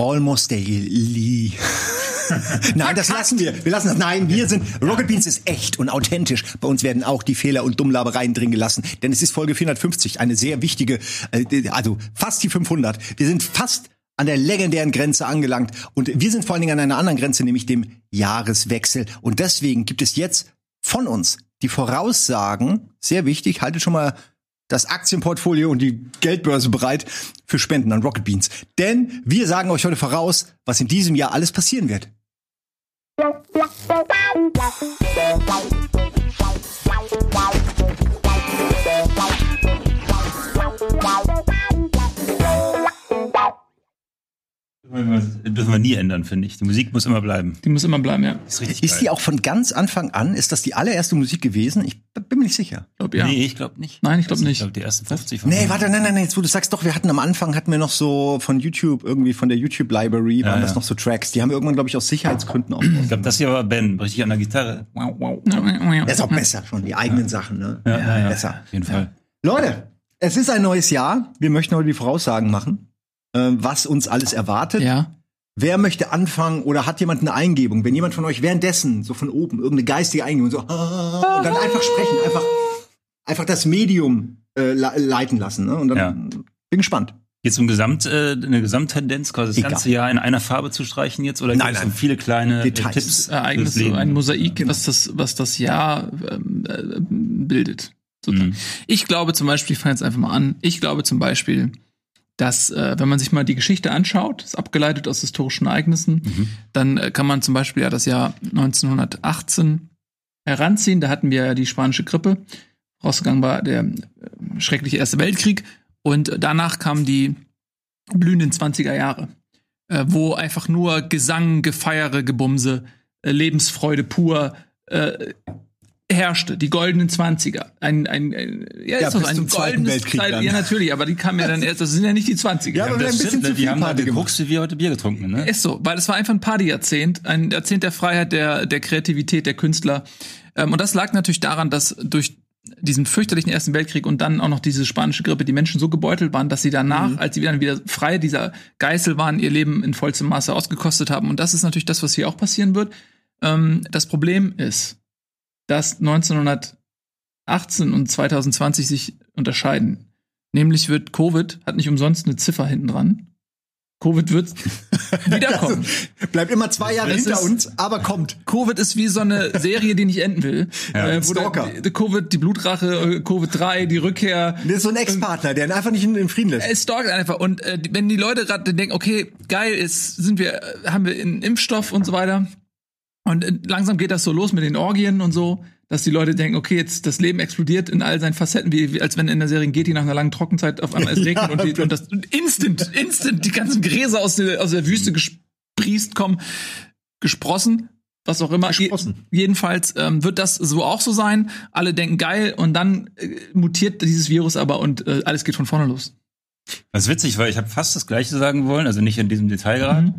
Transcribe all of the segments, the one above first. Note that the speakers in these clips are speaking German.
Almost Daily. Nein, das lassen wir. Wir lassen das. Nein, wir sind. Rocket Beans ist echt und authentisch. Bei uns werden auch die Fehler und Dummlabereien drin gelassen. Denn es ist Folge 450, eine sehr wichtige, äh, also fast die 500. Wir sind fast an der legendären Grenze angelangt. Und wir sind vor allen Dingen an einer anderen Grenze, nämlich dem Jahreswechsel. Und deswegen gibt es jetzt von uns die Voraussagen, sehr wichtig, haltet schon mal das Aktienportfolio und die Geldbörse bereit für Spenden an Rocket Beans. Denn wir sagen euch heute voraus, was in diesem Jahr alles passieren wird. Dürfen wir nie ändern, finde ich. Die Musik muss immer bleiben. Die muss immer bleiben, ja. Ist richtig Ist die auch von ganz Anfang an? Ist das die allererste Musik gewesen? Ich bin mir nicht sicher. Ich glaub, ja. Nee, ich glaube nicht. Nein, ich glaub Also, nicht. Ich glaube, die ersten 50 von Nee, warte, nein, nein, nein, jetzt wo du sagst, doch, wir hatten am Anfang, hatten wir noch so von YouTube, irgendwie von der YouTube-Library, waren Ja, das ja. noch so Tracks. Die haben wir irgendwann, glaube ich, aus Sicherheitsgründen auch. Ich glaube, das hier war Ben, richtig an der Gitarre. Wow, wow. Das ist auch besser schon, die eigenen Sachen, ne? Ja, ja, ja. Besser. Auf jeden Fall. Leute, es ist ein neues Jahr. Wir möchten heute die Voraussagen machen, äh, was uns alles erwartet. Ja. Wer möchte anfangen oder hat jemand eine Eingebung? Wenn jemand von euch währenddessen so von oben irgendeine geistige Eingebung so ah, und dann einfach sprechen, einfach einfach das Medium äh, le- leiten lassen. Ne? Und dann Ja. bin gespannt. Jetzt um Gesamt, äh, eine Gesamttendenz, quasi das Egal. ganze Jahr in einer Farbe zu streichen jetzt? Oder Nein, gibt es nein. so viele kleine äh, Details. Tipps? Ereignis, fürs Leben? so ein Mosaik, was das, was das Jahr ähm, äh, bildet. Mhm. Ich glaube zum Beispiel, ich fange jetzt einfach mal an, ich glaube zum Beispiel, dass, äh, wenn man sich mal die Geschichte anschaut, ist abgeleitet aus historischen Ereignissen, Mhm. dann äh, kann man zum Beispiel ja das Jahr 1918 heranziehen. Da hatten wir ja die spanische Grippe. Rausgegangen war der äh, schreckliche Erste Weltkrieg. Und danach kamen die blühenden 20er Jahre, äh, wo einfach nur Gesang, Gefeiere, Gebumse, äh, Lebensfreude pur herrschte. Die goldenen 20er. Ein, ein, ein ja, Ja, ist doch bis ein goldenes Weltkrieg Zeit. Ja, natürlich, aber die kamen ja dann erst, das sind ja nicht die 20er. Ja, aber haben ein Das bisschen stimmt, die haben Party geguckt, wie wir heute Bier getrunken, ne? Ist so, weil es war einfach ein Partyjahrzehnt, ein Jahrzehnt der Freiheit, der, der Kreativität der Künstler. Ähm, und das lag natürlich daran, dass durch diesen fürchterlichen Ersten Weltkrieg und dann auch noch diese spanische Grippe die Menschen so gebeutelt waren, dass sie danach, als sie dann wieder frei dieser Geißel waren, ihr Leben in vollstem Maße ausgekostet haben. Und das ist natürlich das, was hier auch passieren wird. Ähm, das Problem ist, dass 1918 und 2020 sich unterscheiden. Nämlich wird Covid, hat nicht umsonst eine Ziffer hinten dran. Covid wird wiederkommen. Bleibt immer zwei Jahre Das hinter ist- uns, aber kommt. Covid ist wie so eine Serie, die nicht enden will. äh, wo der- Stalker. die, Covid, die Blutrache, äh, Covid 3, die Rückkehr. Das ist so ein Ex-Partner, der ihn einfach nicht in, in Frieden lässt. Es stalkt einfach. Und äh, wenn die Leute gerade denken, okay, geil, ist, sind wir, äh, haben wir einen Impfstoff und so weiter. Und äh, langsam geht das so los mit den Orgien und so, dass die Leute denken, okay, jetzt das Leben explodiert in all seinen Facetten, wie, wie als wenn in der Serie geht, die nach einer langen Trockenzeit auf einmal es regnet und, die, und das und instant, instant die ganzen Gräser aus der, aus der Wüste gesprießt kommen, gesprossen, was auch immer. Gesprossen. Je, jedenfalls ähm, wird das so auch so sein. Alle denken geil und dann äh, mutiert dieses Virus aber und äh, alles geht von vorne los. Das ist witzig, weil ich habe fast das Gleiche sagen wollen, also nicht in diesem Detail gerade. Mhm.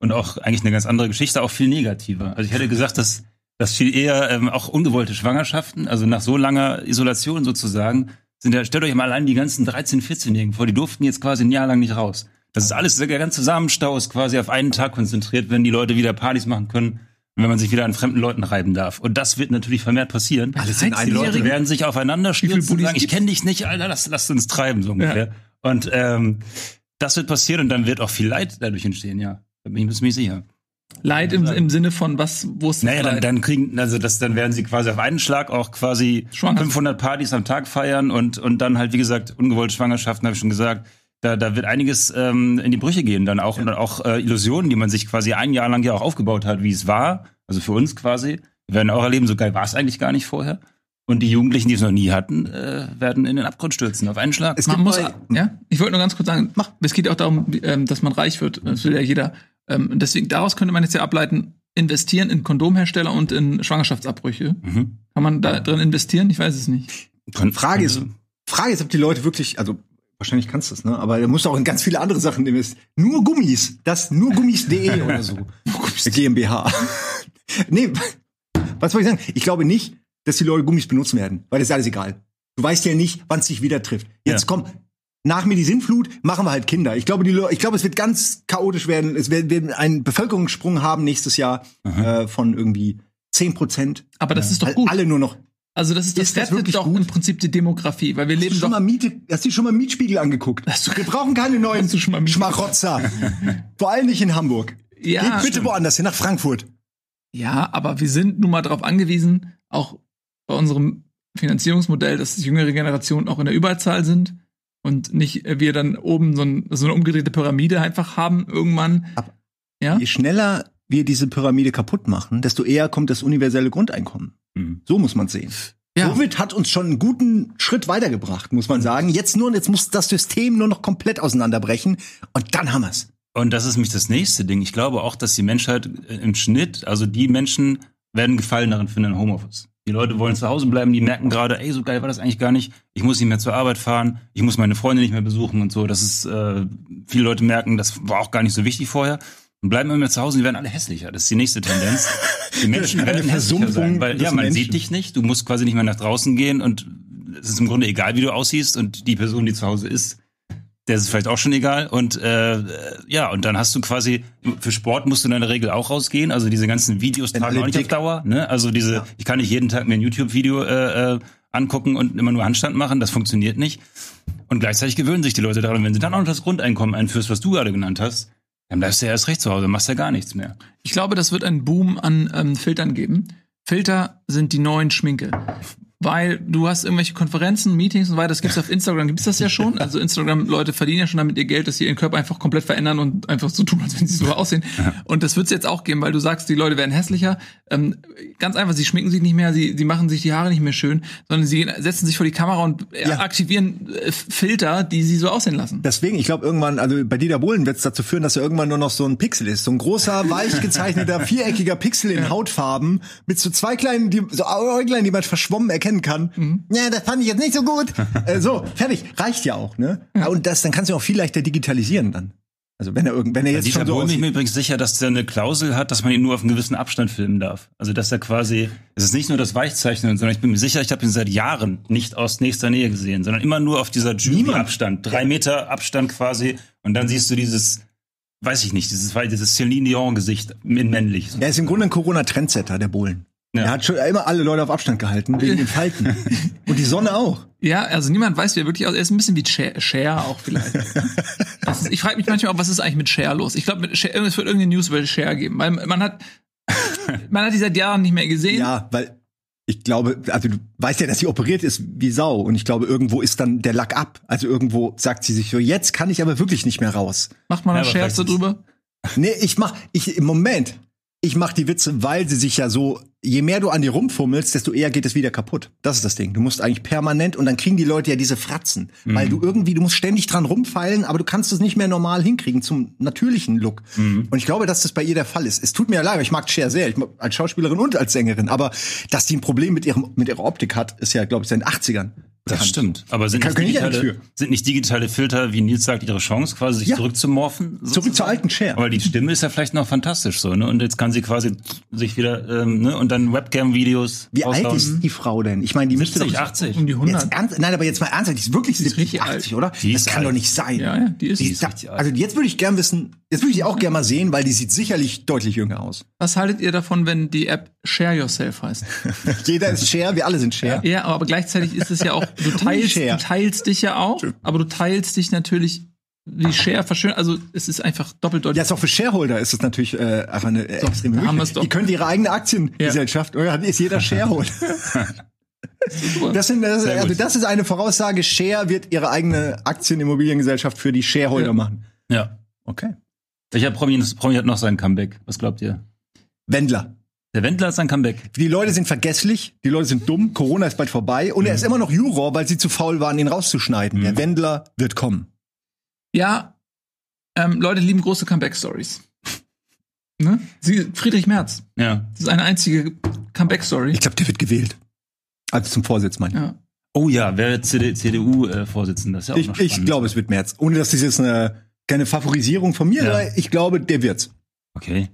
Und auch eigentlich eine ganz andere Geschichte, auch viel negativer. Also ich hätte gesagt, dass, dass viel eher ähm, auch ungewollte Schwangerschaften, also nach so langer Isolation sozusagen, sind ja, stellt euch mal allein die ganzen 13-, 14-Jährigen vor, die durften jetzt quasi ein Jahr lang nicht raus. Das ist alles, der ganze Samenstau ist quasi auf einen Tag konzentriert, wenn die Leute wieder Partys machen können wenn man sich wieder an fremden Leuten reiben darf. Und das wird natürlich vermehrt passieren. Alles in Die Leute werden sich aufeinander stürzen und sagen, ich kenne dich nicht, Alter, lass, lass uns treiben, so ungefähr. Und ähm, das wird passieren und dann wird auch viel Leid dadurch entstehen, ja. Da bin ich mir sicher. Leid im, im Sinne von was, wo es Naja, dann, dann kriegen, also das, dann werden sie quasi auf einen Schlag auch quasi Schwanger. 500 Partys am Tag feiern und, und dann halt, wie gesagt, ungewollte Schwangerschaften, habe ich schon gesagt. Da, da wird einiges ähm, in die Brüche gehen dann auch. Und dann auch äh, Illusionen, die man sich quasi ein Jahr lang ja auch aufgebaut hat, wie es war. Also für uns quasi. Wir werden auch erleben, so geil war es eigentlich gar nicht vorher. Und die Jugendlichen, die es noch nie hatten, äh, werden in den Abgrund stürzen, auf einen Schlag. Es man muss, ja, ich wollte nur ganz kurz sagen, mach, es geht auch darum, ähm, dass man reich wird. Das will ja jeder. Ähm, deswegen, daraus könnte man jetzt ja ableiten, investieren in Kondomhersteller und in Schwangerschaftsabbrüche. Mhm. Kann man da drin investieren? Ich weiß es nicht. Frage ist, Frage ist, ob die Leute wirklich, also wahrscheinlich kannst du es, ne? Aber da musst du auch in ganz viele andere Sachen investieren. Nur Gummis, das nur Gummis.de oder so. GmbH. nee, was soll ich sagen? Ich glaube nicht, dass die Leute Gummis benutzen werden, weil das ist alles egal. Du weißt ja nicht, wann es dich wieder trifft. Jetzt Ja. komm, nach mir die Sintflut, machen wir halt Kinder. Ich glaube, die, ich glaube, es wird ganz chaotisch werden. Es wird, wird einen Bevölkerungssprung haben nächstes Jahr äh, von irgendwie 10 Prozent. Aber das ist doch gut. alle nur noch. Also das ist, das Ist das rettet wirklich doch gut? im Prinzip die Demografie, weil wir Hast du leben schon doch mal Miete, hast du schon mal Mietspiegel angeguckt? Wir brauchen keine neuen Schmarotzer. Vor allem nicht in Hamburg. Ja, Geht bitte stimmt. woanders hin, nach Frankfurt. Ja, aber wir sind nun mal darauf angewiesen, auch bei unserem Finanzierungsmodell, dass die jüngere Generationen auch in der Überzahl sind und nicht äh, wir dann oben so, ein, so eine umgedrehte Pyramide einfach haben irgendwann. Ab- ja? Je schneller wir diese Pyramide kaputt machen, desto eher kommt das universelle Grundeinkommen. Mhm. So muss man sehen. ja. Covid hat uns schon einen guten Schritt weitergebracht, muss man sagen. Jetzt nur, jetzt muss das System nur noch komplett auseinanderbrechen und dann haben wir's. Und das ist mich das nächste Ding. Ich glaube auch, dass die Menschheit äh, im Schnitt, also die Menschen werden Gefallen darin finden, Homeoffice. Die Leute wollen zu Hause bleiben, die merken gerade, ey, so geil war das eigentlich gar nicht. Ich muss nicht mehr zur Arbeit fahren, ich muss meine Freunde nicht mehr besuchen und so. Das ist, äh, viele Leute merken, das war auch gar nicht so wichtig vorher. Und bleiben immer mehr zu Hause, die werden alle hässlicher. Das ist die nächste Tendenz. Die Menschen werden hässlicher sein, weil ja, man Menschen. sieht dich nicht, du musst quasi nicht mehr nach draußen gehen und es ist im Grunde egal, wie du aussiehst und die Person, die zu Hause ist, der ist vielleicht auch schon egal. Und äh, ja, und dann hast du quasi, für Sport musst du in der Regel auch rausgehen. Also diese ganzen Videos tragen auch nicht auf Dauer. Ne? Also diese, ich kann nicht jeden Tag mir ein YouTube-Video äh, äh, angucken und immer nur Handstand machen, das funktioniert nicht. Und gleichzeitig gewöhnen sich die Leute daran. Und wenn sie dann auch noch das Grundeinkommen einführst, was du gerade genannt hast, dann bleibst du ja erst recht zu Hause, machst ja gar nichts mehr. Ich glaube, das wird einen Boom an ähm, Filtern geben. Filter sind die neuen Schminke. Weil du hast irgendwelche Konferenzen, Meetings und weiter, das gibt's auf Instagram, gibt's das ja schon. Also Instagram-Leute verdienen ja schon damit ihr Geld, dass sie ihren Körper einfach komplett verändern und einfach so tun, als wenn sie so aussehen. Und das wird's jetzt auch geben, weil du sagst, die Leute werden hässlicher. Ähm, ganz einfach, sie schminken sich nicht mehr, sie, sie machen sich die Haare nicht mehr schön, sondern sie setzen sich vor die Kamera und äh, Ja. aktivieren äh, Filter, die sie so aussehen lassen. Deswegen, ich glaube irgendwann, also bei Dieter Bohlen wird es dazu führen, dass er irgendwann nur noch so ein Pixel ist. So ein großer, weich gezeichneter, viereckiger Pixel in Hautfarben mit so zwei kleinen, die, so Äuglein, die man verschwommen erkennen kann. Mhm. Ja, das fand ich jetzt nicht so gut. äh, so, fertig. Reicht ja auch, ne? Und das, dann kannst du auch viel leichter digitalisieren dann. Also wenn er irgend, wenn er jetzt Dieter schon so ich mir übrigens sicher, dass der eine Klausel hat, dass man ihn nur auf einen gewissen Abstand filmen darf. Also dass er quasi, es ist nicht nur das Weichzeichnen, sondern ich bin mir sicher, ich habe ihn seit Jahren nicht aus nächster Nähe gesehen, sondern immer nur auf dieser. Jury-Abstand, drei Meter Abstand quasi. Und dann siehst du dieses, weiß ich nicht, dieses, dieses Celine Dion-Gesicht in männlich. Er ist im Grunde ein Corona-Trendsetter, der Bohlen. Ja. Er hat schon immer alle Leute auf Abstand gehalten, wegen den Falten. Und die Sonne auch. Ja, also niemand weiß, wie er wirklich aussieht. Er ist ein bisschen wie Cher, Cher auch vielleicht. Ist, ich frage mich manchmal auch, was ist eigentlich mit Cher los? Ich glaube, es wird irgendeine News über Cher geben, weil man hat, man hat die seit Jahren nicht mehr gesehen. Ja, weil ich glaube, also du weißt ja, dass sie operiert ist wie Sau. Und ich glaube, irgendwo ist dann der Lack ab. Also irgendwo sagt sie sich so, jetzt kann ich aber wirklich nicht mehr raus. Macht man da Ja, vielleicht ist- drüber? Nee, ich mach, ich, im Moment, ich mach die Witze, weil sie sich ja so, je mehr du an dir rumfummelst, desto eher geht es wieder kaputt. Das ist das Ding. Du musst eigentlich permanent, und dann kriegen die Leute ja diese Fratzen. Weil du irgendwie, du musst ständig dran rumfeilen, aber du kannst es nicht mehr normal hinkriegen zum natürlichen Look. Und ich glaube, dass das bei ihr der Fall ist. Es tut mir ja leid, ich mag Cher sehr, ich mag, als Schauspielerin und als Sängerin, aber dass die ein Problem mit ihrem, mit ihrer Optik hat, ist ja, glaube ich, seit den 80ern. Das bekannt. stimmt. Aber sind Kann- nicht, digitale, sind nicht digitale Filter, wie Nils sagt, ihre Chance, quasi sich Ja. zurückzumorphen? Zurück zur sozusagen? alten Cher. Aber die Stimme ist ja vielleicht noch fantastisch so, ne? Und jetzt kann sie quasi sich wieder, ähm, ne? Und dann Webcam-Videos. Wie alt raushauen. ist die Frau denn? Ich meine, die müsste 70, doch 80. Um die 100. Jetzt ernst, nein, aber jetzt mal ernsthaft, die ist wirklich 70, richtig 80, alt. oder? Die das ist kann alt. doch nicht sein. Ja, ja, die ist. Die ist da, richtig alt. also jetzt würde ich gern wissen, jetzt würde ich die auch gern mal sehen, weil die sieht sicherlich deutlich jünger aus. Was haltet ihr davon, wenn die App Share Yourself heißt? Jeder ist Cher, wir alle sind Cher. Ja, aber gleichzeitig ist es ja auch, du teilst, Share. du teilst dich ja auch, aber du teilst dich natürlich wie Share verschön. Also es ist einfach doppeldeutig. Ja, ist auch für Shareholder ist es natürlich äh, einfach eine äh, extreme Möglichkeit. Die können ihre eigene Aktiengesellschaft, oder ist jeder Shareholder. das, sind, das, also das ist eine Voraussage, Share wird ihre eigene Aktienimmobiliengesellschaft für die Shareholder Ja. machen. Ja. Okay. Welcher Promi, Promi hat noch sein Comeback? Was glaubt ihr? Wendler. Der Wendler hat sein Comeback. Die Leute sind vergesslich, die Leute sind dumm, Corona ist bald vorbei und er ist immer noch Juror, weil sie zu faul waren, ihn rauszuschneiden. Der Wendler wird kommen. Ja, ähm, Leute lieben große Comeback-Stories. Ne? Sie, Friedrich Merz. Ja. Das ist eine einzige Comeback-Story. Ich glaube, der wird gewählt. Also zum Vorsitz, mein. Ja. Oh ja, wer wird CD, CDU-Vorsitzender? äh, Das ist ja auch ich noch ich glaube, es wird März. Ohne dass das jetzt eine keine Favorisierung von mir, Ja. aber ich glaube, der wird's. Okay.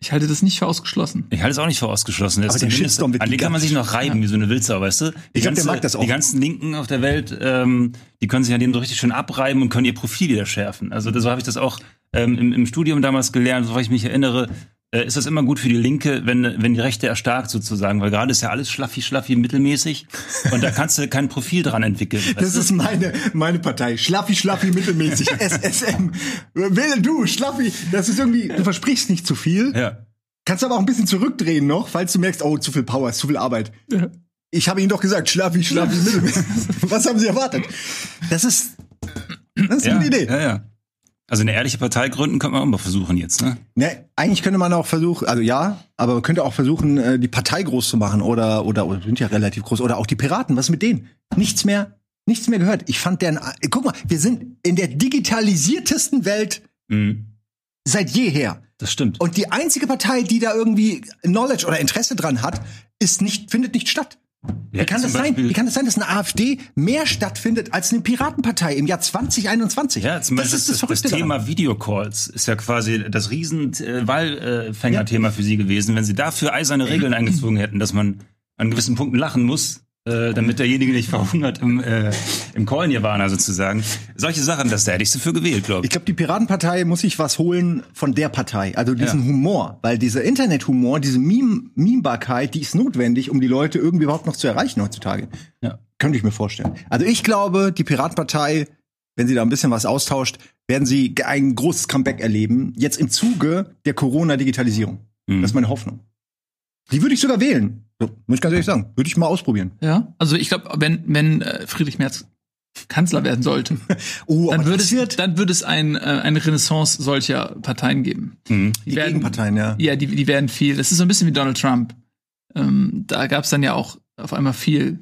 Ich halte das nicht für ausgeschlossen. Ich halte es auch nicht für ausgeschlossen. Das Aber ist der Shitstorm wird an den kann man sich noch reiben, wie so eine Wildsau, weißt du? Die Ich glaub, der mag das auch. Die ganzen Linken auf der Welt, ähm, die können sich an dem so richtig schön abreiben und können ihr Profil wieder schärfen. Also das- so habe ich das auch ähm, im, im Studium damals gelernt, soweit ich mich erinnere. Äh, ist das immer gut für die Linke, wenn, wenn die Rechte erstarkt sozusagen, weil gerade ist ja alles schlaffi, schlaffi, mittelmäßig und da kannst du kein Profil dran entwickeln. Das du? ist meine, meine Partei. Schlaffi, Schlaffi, mittelmäßig. SSM. Will du, Schlaffi. Das ist irgendwie, du versprichst nicht zu viel. ja. Kannst aber auch ein bisschen zurückdrehen noch, falls du merkst, oh, zu viel Power, ist zu viel Arbeit. Ich habe Ihnen doch gesagt, Schlaffi, Schlaffi, mittelmäßig. Was haben Sie erwartet? Das ist, das ist Ja, eine Idee. ja, ja. Also eine ehrliche Partei gründen könnte man auch mal versuchen jetzt, ne? Ne, eigentlich könnte man auch versuchen, also ja, aber man könnte auch versuchen, äh, die Partei groß zu machen oder, oder, oder sind ja relativ groß, oder auch die Piraten, was mit denen? Nichts mehr, nichts mehr gehört. Ich fand deren, äh, guck mal, wir sind in der digitalisiertesten Welt Mhm. seit jeher. Das stimmt. Und die einzige Partei, die da irgendwie Knowledge oder Interesse dran hat, ist nicht, findet nicht statt. Ja, Wie kann das sein? Beispiel- Wie kann das sein, dass eine AfD mehr stattfindet als eine Piratenpartei im Jahr 2021? Ja, zum Beispiel das ist das, das, das, Thema Videocalls ist ja quasi das riesen äh, Wahlfängerthema für sie gewesen. Wenn sie dafür eiserne Regeln eingezogen hätten, dass man an gewissen Punkten lachen muss, äh, damit derjenige nicht verhungert im, äh, im Call Nirvana sozusagen. Solche Sachen, das da hätte ich sie für gewählt, glaube Ich ich. glaube, die Piratenpartei muss sich was holen von der Partei. Also diesen Ja. Humor. Weil dieser Internethumor, diese Meme Memebarkeit, die ist notwendig, um die Leute irgendwie überhaupt noch zu erreichen heutzutage. Ja. Könnte ich mir vorstellen. Also ich glaube, die Piratenpartei, wenn sie da ein bisschen was austauscht, werden sie ein großes Comeback erleben. Jetzt im Zuge der Corona-Digitalisierung. Mhm. Das ist meine Hoffnung. Die würde ich sogar wählen. So, muss ich ganz ehrlich sagen. Würde ich mal ausprobieren. Ja. Also ich glaube, wenn, wenn äh, Friedrich Merz Kanzler werden sollte, Oh, dann würde es, dann würde es ein, äh, eine Renaissance solcher Parteien geben. Mhm. die Gegenparteien, ja. Ja, die, die werden viel. Das ist so ein bisschen wie Donald Trump. Ähm, da gab es dann ja auch auf einmal viel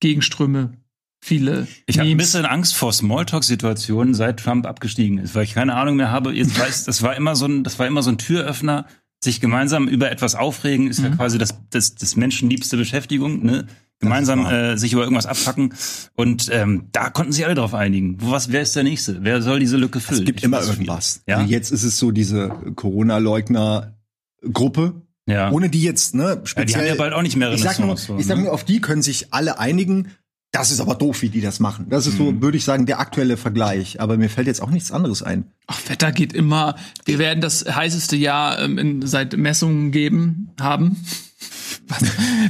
Gegenströme, viele Ich habe ein bisschen Angst vor Smalltalk-Situationen, seit Trump abgestiegen ist, weil ich keine Ahnung mehr habe. Jetzt weiß, das war immer so ein, das war immer so ein Türöffner. Sich gemeinsam über etwas aufregen ist ja quasi das, das, das menschenliebste Beschäftigung. Ne? Gemeinsam äh, sich über irgendwas abfacken. Und ähm, da konnten sich alle drauf einigen. Wo, was, wer ist der Nächste? Wer soll diese Lücke füllen? Es gibt Ich immer irgendwas. Ja? Also jetzt ist es so diese Corona-Leugner-Gruppe, Ja. ohne die jetzt, ne, ja, die speziell. haben ja bald auch nicht mehr ich sag nur, ich sag ne? nur, auf die können sich alle einigen. Das ist aber doof, wie die das machen. Das ist Mhm. so, würde ich sagen, der aktuelle Vergleich. Aber mir fällt jetzt auch nichts anderes ein. Ach, Wetter geht immer. Wir werden das heißeste Jahr ähm, in, seit Messungen geben haben. Was?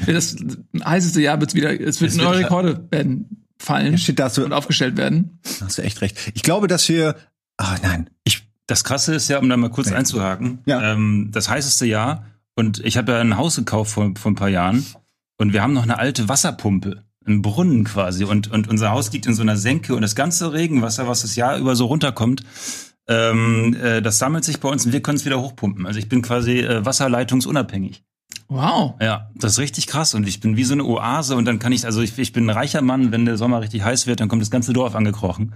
das heißeste Jahr wird's wieder. Es wird Es neue wird- Rekorde werden fallen Shit, da du, und aufgestellt werden. hast du echt recht. Ich glaube, dass wir, ah, nein. Ich, das Krasse ist ja, um da mal kurz Ja. einzuhaken, Ja. ähm, das heißeste Jahr und ich habe ja ein Haus gekauft vor, vor ein paar Jahren und wir haben noch eine alte Wasserpumpe, einen Brunnen quasi und, und unser Haus liegt in so einer Senke und das ganze Regenwasser, was das Jahr über so runterkommt, ähm, äh, das sammelt sich bei uns und wir können es wieder hochpumpen. Also ich bin quasi äh, wasserleitungsunabhängig. Wow. Ja, das ist richtig krass und ich bin wie so eine Oase und dann kann ich, also ich, ich bin ein reicher Mann, wenn der Sommer richtig heiß wird, dann kommt das ganze Dorf angekrochen.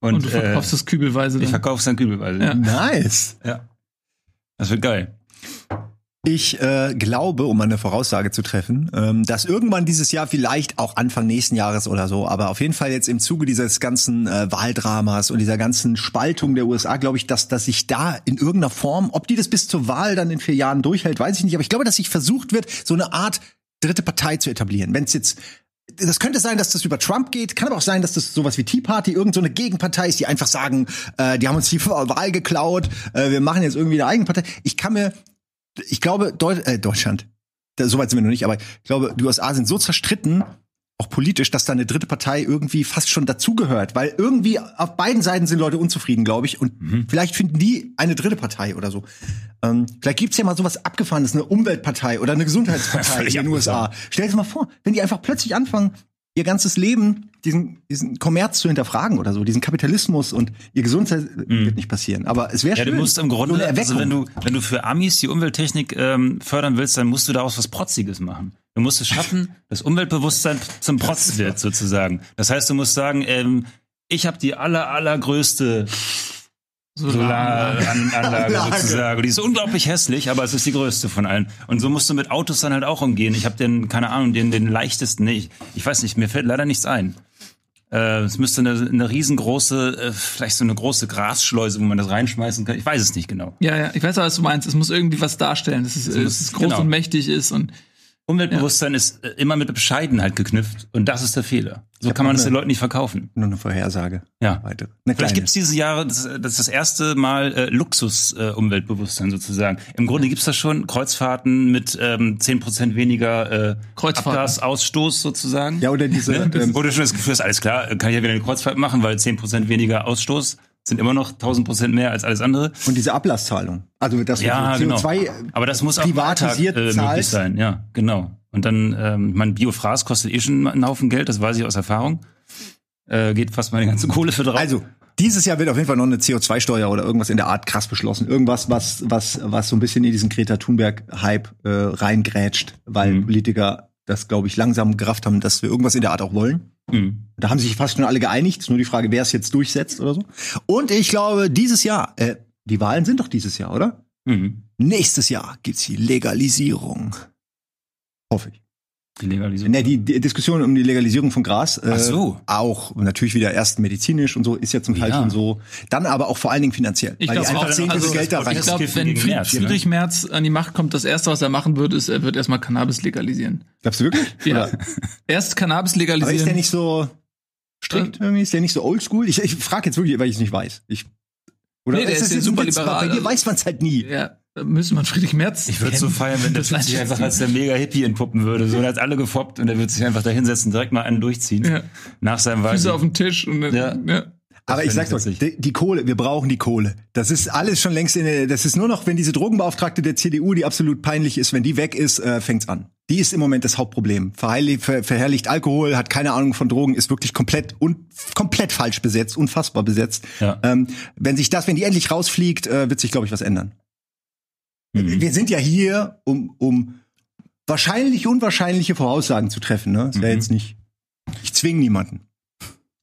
Und, Und, du verkaufst äh, das kübelweise. ich Dann. verkaufe es dann kübelweise. Ja. Nice. Ja. Das wird geil. Ich äh, glaube, um eine Voraussage zu treffen, ähm, dass irgendwann dieses Jahr vielleicht auch Anfang nächsten Jahres oder so, aber auf jeden Fall jetzt im Zuge dieses ganzen äh, Wahldramas und dieser ganzen Spaltung der USA, glaube ich, dass dass sich da in irgendeiner Form, ob die das bis zur Wahl dann in vier Jahren durchhält, weiß ich nicht, aber ich glaube, dass sich versucht wird, so eine Art dritte Partei zu etablieren. Wenn es jetzt das könnte sein, dass das über Trump geht, kann aber auch sein, dass das sowas wie Tea Party, irgend so eine Gegenpartei ist, die einfach sagen, äh, die haben uns die Wahl geklaut, äh, wir machen jetzt irgendwie eine eigene Partei. Ich kann mir, ich glaube, Deu äh, Deutschland, da, so weit sind wir noch nicht, aber ich glaube, die USA sind so zerstritten, auch politisch, dass da eine dritte Partei irgendwie fast schon dazugehört, weil irgendwie auf beiden Seiten sind Leute unzufrieden, glaube ich, und vielleicht finden die eine dritte Partei oder so. Ähm, vielleicht gibt's ja mal sowas abgefahrenes, eine Umweltpartei oder eine Gesundheitspartei in den USA. Stell dir mal vor, wenn die einfach plötzlich anfangen, ihr ganzes Leben, diesen, diesen Kommerz zu hinterfragen oder so, diesen Kapitalismus und ihr Gesundheit wird nicht passieren. Aber es wäre Ja, schön. du musst im so Grunde, eine also wenn du, wenn du für Amis die Umwelttechnik ähm, fördern willst, dann musst du daraus was Protziges machen. Du musst es schaffen, dass Umweltbewusstsein zum Protz wird, sozusagen. Das heißt, du musst sagen, ähm, ich habe die aller, allergrößte Solaranlage Anlage. sozusagen. Die ist unglaublich hässlich, aber es ist die größte von allen. Und so musst du mit Autos dann halt auch umgehen. Ich habe den, keine Ahnung, den, den leichtesten, nee, ich, ich weiß nicht, mir fällt leider nichts ein. Äh, es müsste eine, eine riesengroße, äh, vielleicht so eine große Grasschleuse, wo man das reinschmeißen kann. Ich weiß es nicht genau. Ja, ja, ich weiß auch, was du meinst. Es muss irgendwie was darstellen, dass es, muss- dass es groß genau. und mächtig ist und Umweltbewusstsein ist äh, immer mit Bescheidenheit geknüpft und das ist der Fehler. So kann man es den Leuten nicht verkaufen. Nur eine Vorhersage. Ja. Weitere. Eine Vielleicht gibt es dieses Jahr, das, das ist das erste Mal äh, Luxus-Umweltbewusstsein sozusagen. Im Grunde gibt's das schon, Kreuzfahrten mit ähm, 10% weniger äh. Abgasausstoß sozusagen. Ja, oder diese, Ne? ähm, du schon das Gefühl hast, alles klar, kann ich ja wieder eine Kreuzfahrt machen, weil 10% weniger Ausstoß sind immer noch 1000% mehr als alles andere. und diese Ablasszahlung. Also das Ja, genau. CO2 Aber das muss auch im Alltag, privatisiert äh, möglich sein. Ja, genau. Und dann, ähm, mein Biofraß kostet eh schon einen Haufen Geld, das weiß ich aus Erfahrung. Äh, geht fast meine ganze Kohle für drauf. Also, dieses Jahr wird auf jeden Fall noch eine CO2-Steuer oder irgendwas in der Art krass beschlossen. Irgendwas, was, was, was so ein bisschen in diesen Greta Thunberg-Hype äh, reingrätscht, weil Mhm. Politiker das, glaube ich, langsam gerafft haben, dass wir irgendwas in der Art auch wollen. Hm. Da haben sich fast schon alle geeinigt. Ist nur die Frage, wer es jetzt durchsetzt oder so. Und ich glaube, dieses Jahr, äh, die Wahlen sind doch dieses Jahr, oder? Mhm. Nächstes Jahr gibt's die Legalisierung. Hoffe ich. Die Legalisierung. Ne, die, die Diskussion um die Legalisierung von Gras äh, Ach so. auch natürlich wieder erst medizinisch und so ist ja zum Teil Ja. schon so. Dann aber auch vor allen Dingen finanziell, Ich weil die glaub einfach auch, sehen, also, Geld da ich rein ich ist. glaube, wenn ne? Friedrich Merz an die Macht kommt, das erste, was er machen wird, ist, er wird erstmal Cannabis legalisieren. Glaubst du wirklich? Ja. Oder- Erst Cannabis Aber legalisieren. ist der nicht so strikt irgendwie? Ist der nicht so oldschool? Ich, ich frage jetzt wirklich, weil ich es nicht weiß. Ich, oder Nee, der ist ja jetzt ein super liberal, Bei dir also- weiß man es halt nie. ja, müsste man Friedrich Merz. Ich würde so feiern, wenn der Das sich einfach als der mega Hippie entpuppen würde. So, der hat alle gefoppt und der wird sich einfach da hinsetzen, direkt mal einen durchziehen. Ja. Nach seinem Füße Wahlsieg. auf dem Tisch und dann, Ja. ja. Aber ich sag's euch, die, die Kohle, wir brauchen die Kohle. Das ist alles schon längst in der, das ist nur noch, wenn diese Drogenbeauftragte der CDU, die absolut peinlich ist, wenn die weg ist, äh, fängt's an. Die ist im Moment das Hauptproblem. Verheiligt, ver, verherrlicht Alkohol, hat keine Ahnung von Drogen, ist wirklich komplett un, komplett falsch besetzt, unfassbar besetzt. Ja. Ähm, wenn sich das, wenn die endlich rausfliegt, äh, wird sich, glaube ich, was ändern. Mhm. Wir sind ja hier, um, um wahrscheinlich unwahrscheinliche Voraussagen zu treffen. Ne? Ist ja Mhm. jetzt nicht. Ich zwinge niemanden.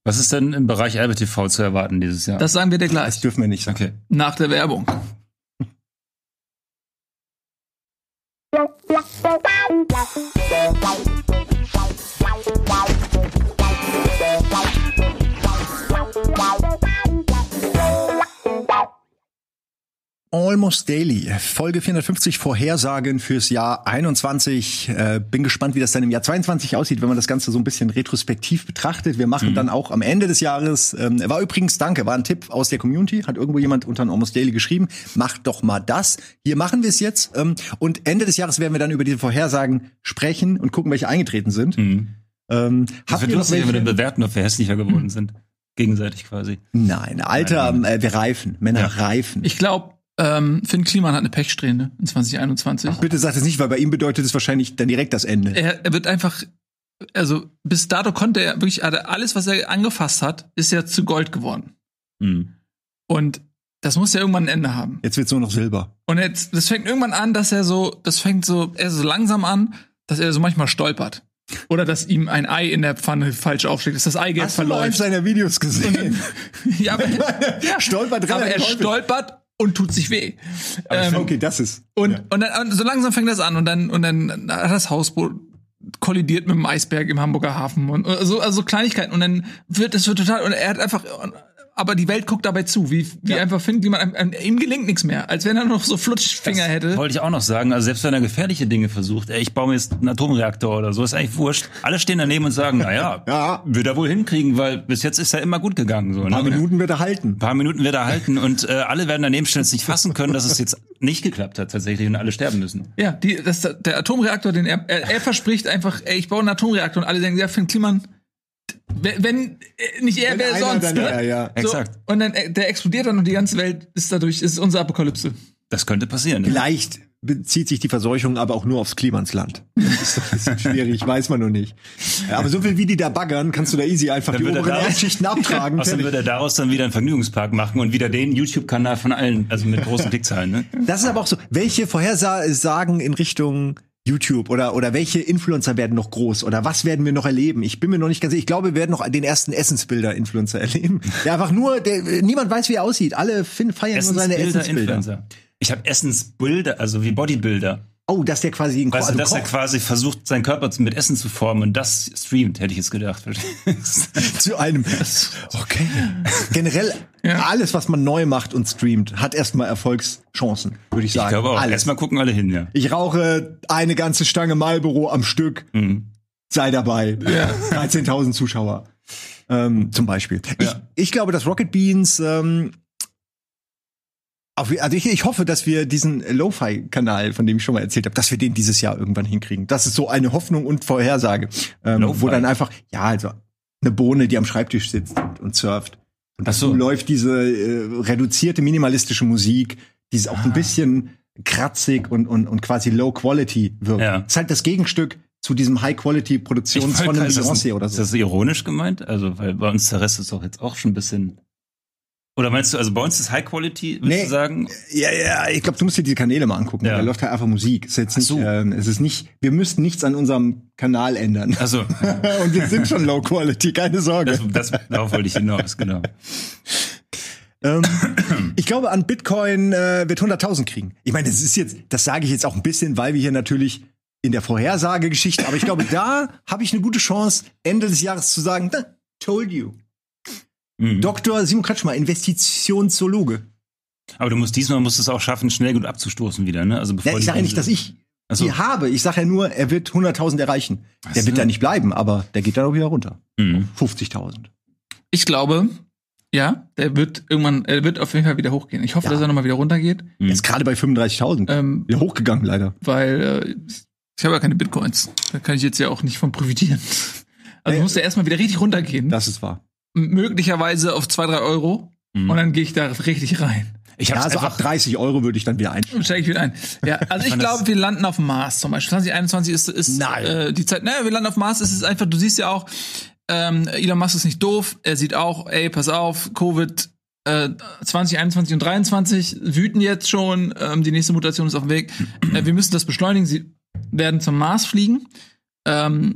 Was ist denn im Bereich RBTV zu erwarten dieses Jahr? Das sagen wir dir Das gleich. dürfen wir nicht sagen. okay. Nach der Werbung. Almost Daily, Folge 450 Vorhersagen fürs Jahr 21. Äh, bin gespannt, wie das dann im Jahr 22 aussieht, wenn man das Ganze so ein bisschen retrospektiv betrachtet. Wir machen dann auch am Ende des Jahres, ähm, war übrigens, danke, war ein Tipp aus der Community, hat irgendwo jemand unter ein Almost Daily geschrieben, macht doch mal das. Hier machen wir es jetzt. Ähm, und Ende des Jahres werden wir dann über diese Vorhersagen sprechen und gucken, welche eingetreten sind. Mhm. Ähm, Das habt wird lustig, wenn wir dann bewerten, ob wir hässlicher geworden sind. Gegenseitig quasi. Nein, Alter, Nein, äh, wir reifen. Männer Ja. reifen. Ich glaube, ähm, Finn Kliman hat eine Pechsträhne in 2021. Bitte sagt es nicht, weil bei ihm bedeutet es wahrscheinlich dann direkt das Ende. Er, er wird einfach, also bis dato konnte er wirklich, alles, was er angefasst hat, ist ja zu Gold geworden. Mhm. Und das muss ja irgendwann ein Ende haben. Jetzt wird's nur noch Silber. Und jetzt, das fängt irgendwann an, dass er so, das fängt so, er so langsam an, dass er so manchmal stolpert. Oder dass ihm ein Ei in der Pfanne falsch aufschlägt, dass das Eigelb Hast du mal eins verläuft. seiner Videos gesehen? ja, aber, ja, Stolpert aber er stolpert und tut sich weh. Ähm, okay, das ist. Und, ja. und dann und so langsam fängt das an und dann und dann hat das Hausboot kollidiert mit dem Eisberg im Hamburger Hafen und so also Kleinigkeiten und dann wird es wird total und er hat einfach aber die Welt guckt dabei zu, wie wie einfach findet jemand einem- ihm gelingt nichts mehr, als wenn er noch so Flutschfinger hätte. Wollte ich auch noch sagen, also selbst wenn er gefährliche Dinge versucht, ey, ich baue mir jetzt einen Atomreaktor oder so, ist eigentlich wurscht. Alle stehen daneben und sagen, naja, Ja. wird er wohl hinkriegen, weil bis jetzt ist er immer gut gegangen. So, Ein paar ne? Minuten wird er halten. Ein paar Minuten wird er halten und äh, alle werden daneben stehen und nicht fassen können, dass es jetzt nicht geklappt hat tatsächlich und alle sterben müssen. Ja, die, das, der Atomreaktor, den er, er, er verspricht einfach, ey, ich baue einen Atomreaktor und alle denken, ja, Finn Kliman, wenn, wenn äh, nicht er, Wenn wer sonst, dann ne? er, ja. So, Exakt. Und dann, äh, der explodiert dann und die ganze Welt ist dadurch, ist unsere Apokalypse. Das könnte passieren. Ne? Vielleicht bezieht sich die Verseuchung aber auch nur aufs Klimansland. Das ist doch ein bisschen schwierig, weiß man noch nicht. Ja, Aber so viel wie die da baggern, kannst du da easy einfach Dann die er oberen da- Erdschichten abtragen. Außerdem wird er daraus dann wieder einen Vergnügungspark machen und wieder den YouTube-Kanal von allen, also mit großen Klickzahlen. Ne? Das ist aber auch so. Welche Vorhersagen in Richtung YouTube oder, oder welche Influencer werden noch groß oder was werden wir noch erleben? Ich bin mir noch nicht ganz sicher. Ich glaube, wir werden noch den ersten Essensbilder-Influencer erleben. Der einfach nur, der, niemand weiß, wie er aussieht. Alle feiern nur seine Essensbilder, Essensbilder. Ich habe Essensbilder, also wie Bodybuilder. Oh, dass der quasi ein Weißt du, also dass er quasi versucht, seinen Körper mit Essen zu formen und das streamt, hätte ich jetzt gedacht. zu einem. Okay. Generell Ja. alles, was man neu macht und streamt, hat erstmal Erfolgschancen, würde ich sagen. Ich glaube auch. Alles. Erstmal gucken alle hin, ja. Ich rauche eine ganze Stange Marlboro am Stück. Mhm. Sei dabei. 13.000 Zuschauer. Ähm, zum Beispiel. Ich, Ja. ich glaube, dass Rocket Beans ähm, also ich, ich hoffe, dass wir diesen Lo-Fi-Kanal, von dem ich schon mal erzählt habe, dass wir den dieses Jahr irgendwann hinkriegen. Das ist so eine Hoffnung und Vorhersage. Ähm, wo dann einfach, ja, also eine Bohne, die am Schreibtisch sitzt und, und surft. Und Ach so. dazu läuft diese äh, reduzierte minimalistische Musik, die ist auch Ah. ein bisschen kratzig und, und, und quasi low quality wirkt. Ja. Ist halt das Gegenstück zu diesem high quality Produktions von einem ist, Beyoncé oder ist so. das ironisch gemeint? Also, weil bei uns zerresst es doch jetzt auch schon ein bisschen. Oder meinst du, also bei uns ist High Quality, würdest Nee. du sagen? Ja, ja, ich glaube, du musst dir die Kanäle mal angucken. Ja. Da läuft halt einfach Musik. Es ist jetzt Ach nicht, so. ähm, es ist nicht, wir müssten nichts an unserem Kanal ändern. Also, und wir sind schon low quality, keine Sorge. das, das, darauf wollte ich hinaus, genau. Ähm, ich glaube, an Bitcoin äh, wird 100.000 kriegen. Ich meine, das ist jetzt, das sage ich jetzt auch ein bisschen, weil wir hier natürlich in der Vorhersagegeschichte, aber ich glaube, da habe ich eine gute Chance, Ende des Jahres zu sagen, "Na, told you. Mhm. Dr. Simon Kretschmer, Investitionszoologe. Aber du musst diesmal musst du es auch schaffen, schnell gut abzustoßen wieder, ne? Also bevor Ja, ich sage ja nicht, dass ich so. die habe. Ich sage ja nur, er wird 100.000 erreichen. Der so. wird da nicht bleiben, aber der geht dann auch wieder runter. Mhm. 50.000. Ich glaube, ja, der wird irgendwann, er wird auf jeden Fall wieder hochgehen. Ich hoffe, Ja. dass er nochmal wieder runtergeht, Mhm. Er ist gerade bei 35.000. ähm, Wieder hochgegangen, leider. weil äh, ich habe ja keine Bitcoins. Da kann ich jetzt ja auch nicht von profitieren. Also Nee. muss er erstmal wieder richtig runtergehen. Das ist wahr. Möglicherweise auf zwei, drei Euro. Mhm. Und dann gehe ich da richtig rein. Ich Ja, also einfach, ab 30 Euro würde ich dann wieder einsteigen. Steige ich wieder ein. Ja, also ich glaube, wir landen auf dem Mars zum Beispiel. 2021 ist, ist Nein. Äh, die Zeit. Naja, wir landen auf Mars. Es ist einfach, du siehst ja auch, ähm, Elon Musk ist nicht doof. Er sieht auch, ey, pass auf, Covid äh, 2021 und 23 wüten jetzt schon. Ähm, die nächste Mutation ist auf dem Weg. äh, wir müssen das beschleunigen. Sie werden zum Mars fliegen. Ähm,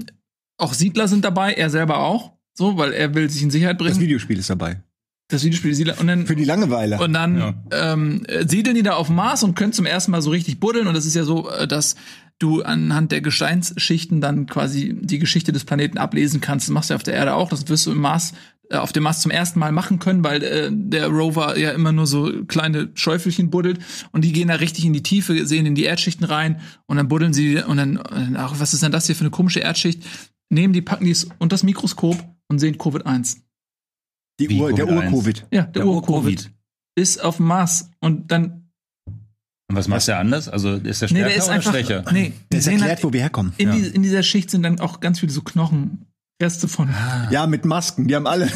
auch Siedler sind dabei, er selber auch. So, weil er will sich in Sicherheit Das bringen. Videospiel ist dabei. Das Videospiel Siedler. Und dann Für die Langeweile. und dann Ja. ähm, äh, siedeln die da auf Mars und können zum ersten Mal so richtig buddeln. Und das ist ja so, äh, dass du anhand der Gesteinsschichten dann quasi die Geschichte des Planeten ablesen kannst. Das machst du ja auf der Erde auch. Das wirst du im Mars, äh, auf dem Mars zum ersten Mal machen können, weil äh, der Rover ja immer nur so kleine Schäufelchen buddelt. Und die gehen da richtig in die Tiefe, sehen in die Erdschichten rein und dann buddeln sie und dann, und dann ach, was ist denn das hier für eine komische Erdschicht? Nehmen die, packen die es unter das Mikroskop und sehen Covid-1. die Wie Ur, der Covid-1? Ur-Covid. Ja, der, Der Ur-Covid ist auf dem Mars. Und dann Und was macht der anders? Also ist der Nee, stärker der ist oder einfach. schwächer? Nee, Der ist sehen erklärt, halt, wo wir herkommen. in, Ja. die, in dieser Schicht sind dann auch ganz viele so Knochenreste von. Ja, mit Masken. Die haben alle.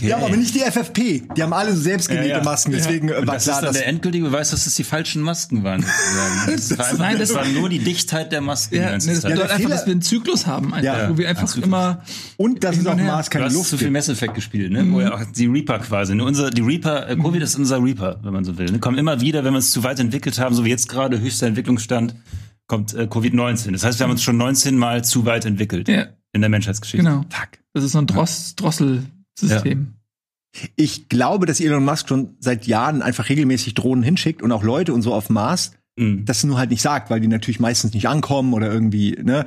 Die haben aber nicht die FFP. Die haben alle so selbstgenähte Ja, ja. Masken. Deswegen äh, Und war das klar, ist dann dass der endgültige Beweis, dass es die falschen Masken waren. sozusagen. Das war, einfach, Nein, das das- war nur die Dichtheit der Masken. die Ja, nee, ganze das Zeit. bedeutet der einfach, dass wir einen Zyklus haben, einfach, Ja. wo wir einfach Zyklus. immer. und dass es auf. Mars Du keine hast Luft zu viel. Mass Effect gespielt, ne? Wo ja auch die Reaper quasi, ne? Unser, die Reaper, äh, Covid ist unser Reaper, wenn man so will. Ne? Kommen immer wieder, wenn wir es zu weit entwickelt haben, so wie jetzt gerade höchster Entwicklungsstand, kommt äh, Covid-19. Das heißt, wir haben uns schon 19 Mal zu weit entwickelt Ja, in der Menschheitsgeschichte. genau. Fuck. Das ist so ein Dross Drosselsystem. Ich glaube, dass Elon Musk schon seit Jahren einfach regelmäßig Drohnen hinschickt und auch Leute und so auf Mars, Mhm. das nur halt nicht sagt, weil die natürlich meistens nicht ankommen oder irgendwie, ne?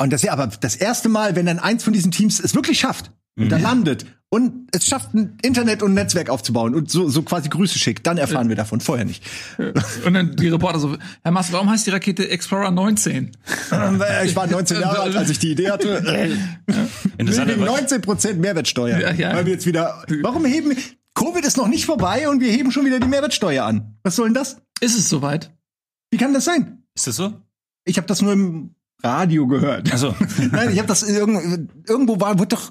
Und das ja aber das erste Mal, wenn dann eins von diesen Teams es wirklich schafft und da landet und es schafft, ein Internet und ein Netzwerk aufzubauen und so, so quasi Grüße schickt, dann erfahren wir davon, vorher nicht. Und dann die Reporter so, Herr Musk, warum heißt die Rakete Explorer 19? Ähm, äh, Ich war 19 Jahre alt, als ich die Idee hatte. Wegen aber- 19 Prozent Mehrwertsteuer. Ja, ja. Weil wir jetzt wieder, warum heben, Covid ist noch nicht vorbei und wir heben schon wieder die Mehrwertsteuer an. Was soll denn das? Ist es soweit? Wie kann das sein? Ist das so? Ich habe das nur im Radio gehört. Also, Nein, ich habe das irgend, irgendwo war, wurde doch,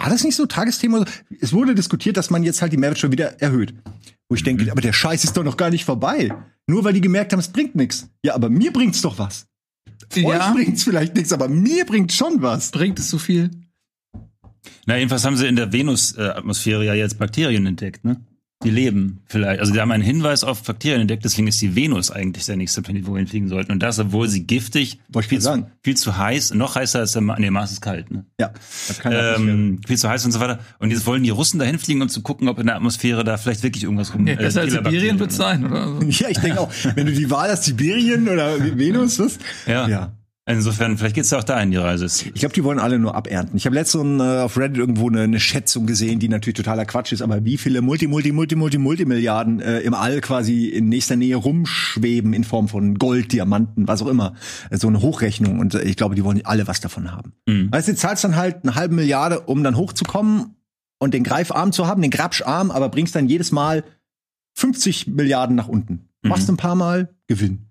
war das nicht so Tagesthema? Es wurde diskutiert, dass man jetzt halt die Mehrwertsteuer wieder erhöht. Wo ich denke, aber der Scheiß ist doch noch gar nicht vorbei. Nur weil die gemerkt haben, es bringt nichts. Ja, aber mir bringt's doch was. Ja, Euch bringt's vielleicht nichts, aber mir bringt schon was. bringt es so viel? na, jedenfalls haben sie in der Venus-Atmosphäre ja jetzt Bakterien entdeckt, ne? Die leben vielleicht. Also die haben einen Hinweis auf Bakterien entdeckt, deswegen ist die Venus eigentlich der nächste Planet, wo wir hinfliegen sollten. Und das, obwohl sie giftig, Wollte ich viel, gerade zu, sagen. viel zu heiß, noch heißer als der Mars, nee, Mars ist kalt, ne? Ja. Ähm, viel zu heiß und so weiter. Und jetzt wollen die Russen dahin fliegen, um zu gucken, ob in der Atmosphäre da vielleicht wirklich irgendwas rum Nee, besser als Killerbakterien Sibirien wird sind. sein, oder? Ja, ich denke auch, wenn du die Wahl hast, Sibirien oder Venus, was? Ja. ja. Insofern, vielleicht geht's ja auch dahin, die Reise. Ich glaube, die wollen alle nur abernten. Ich habe letztens äh, auf Reddit irgendwo eine, eine Schätzung gesehen, die natürlich totaler Quatsch ist, aber wie viele Multi, Multi, Multi, Multi, Multimilliarden äh, im All quasi in nächster Nähe rumschweben in Form von Gold, Diamanten, was auch immer. So eine Hochrechnung und äh, ich glaube, die wollen alle was davon haben. Mhm. Weißt du, du zahlst dann halt eine halbe Milliarde, um dann hochzukommen und den Greifarm zu haben, den Grabscharm, aber bringst dann jedes Mal 50 Milliarden nach unten. Machst ein paar Mal, Gewinn.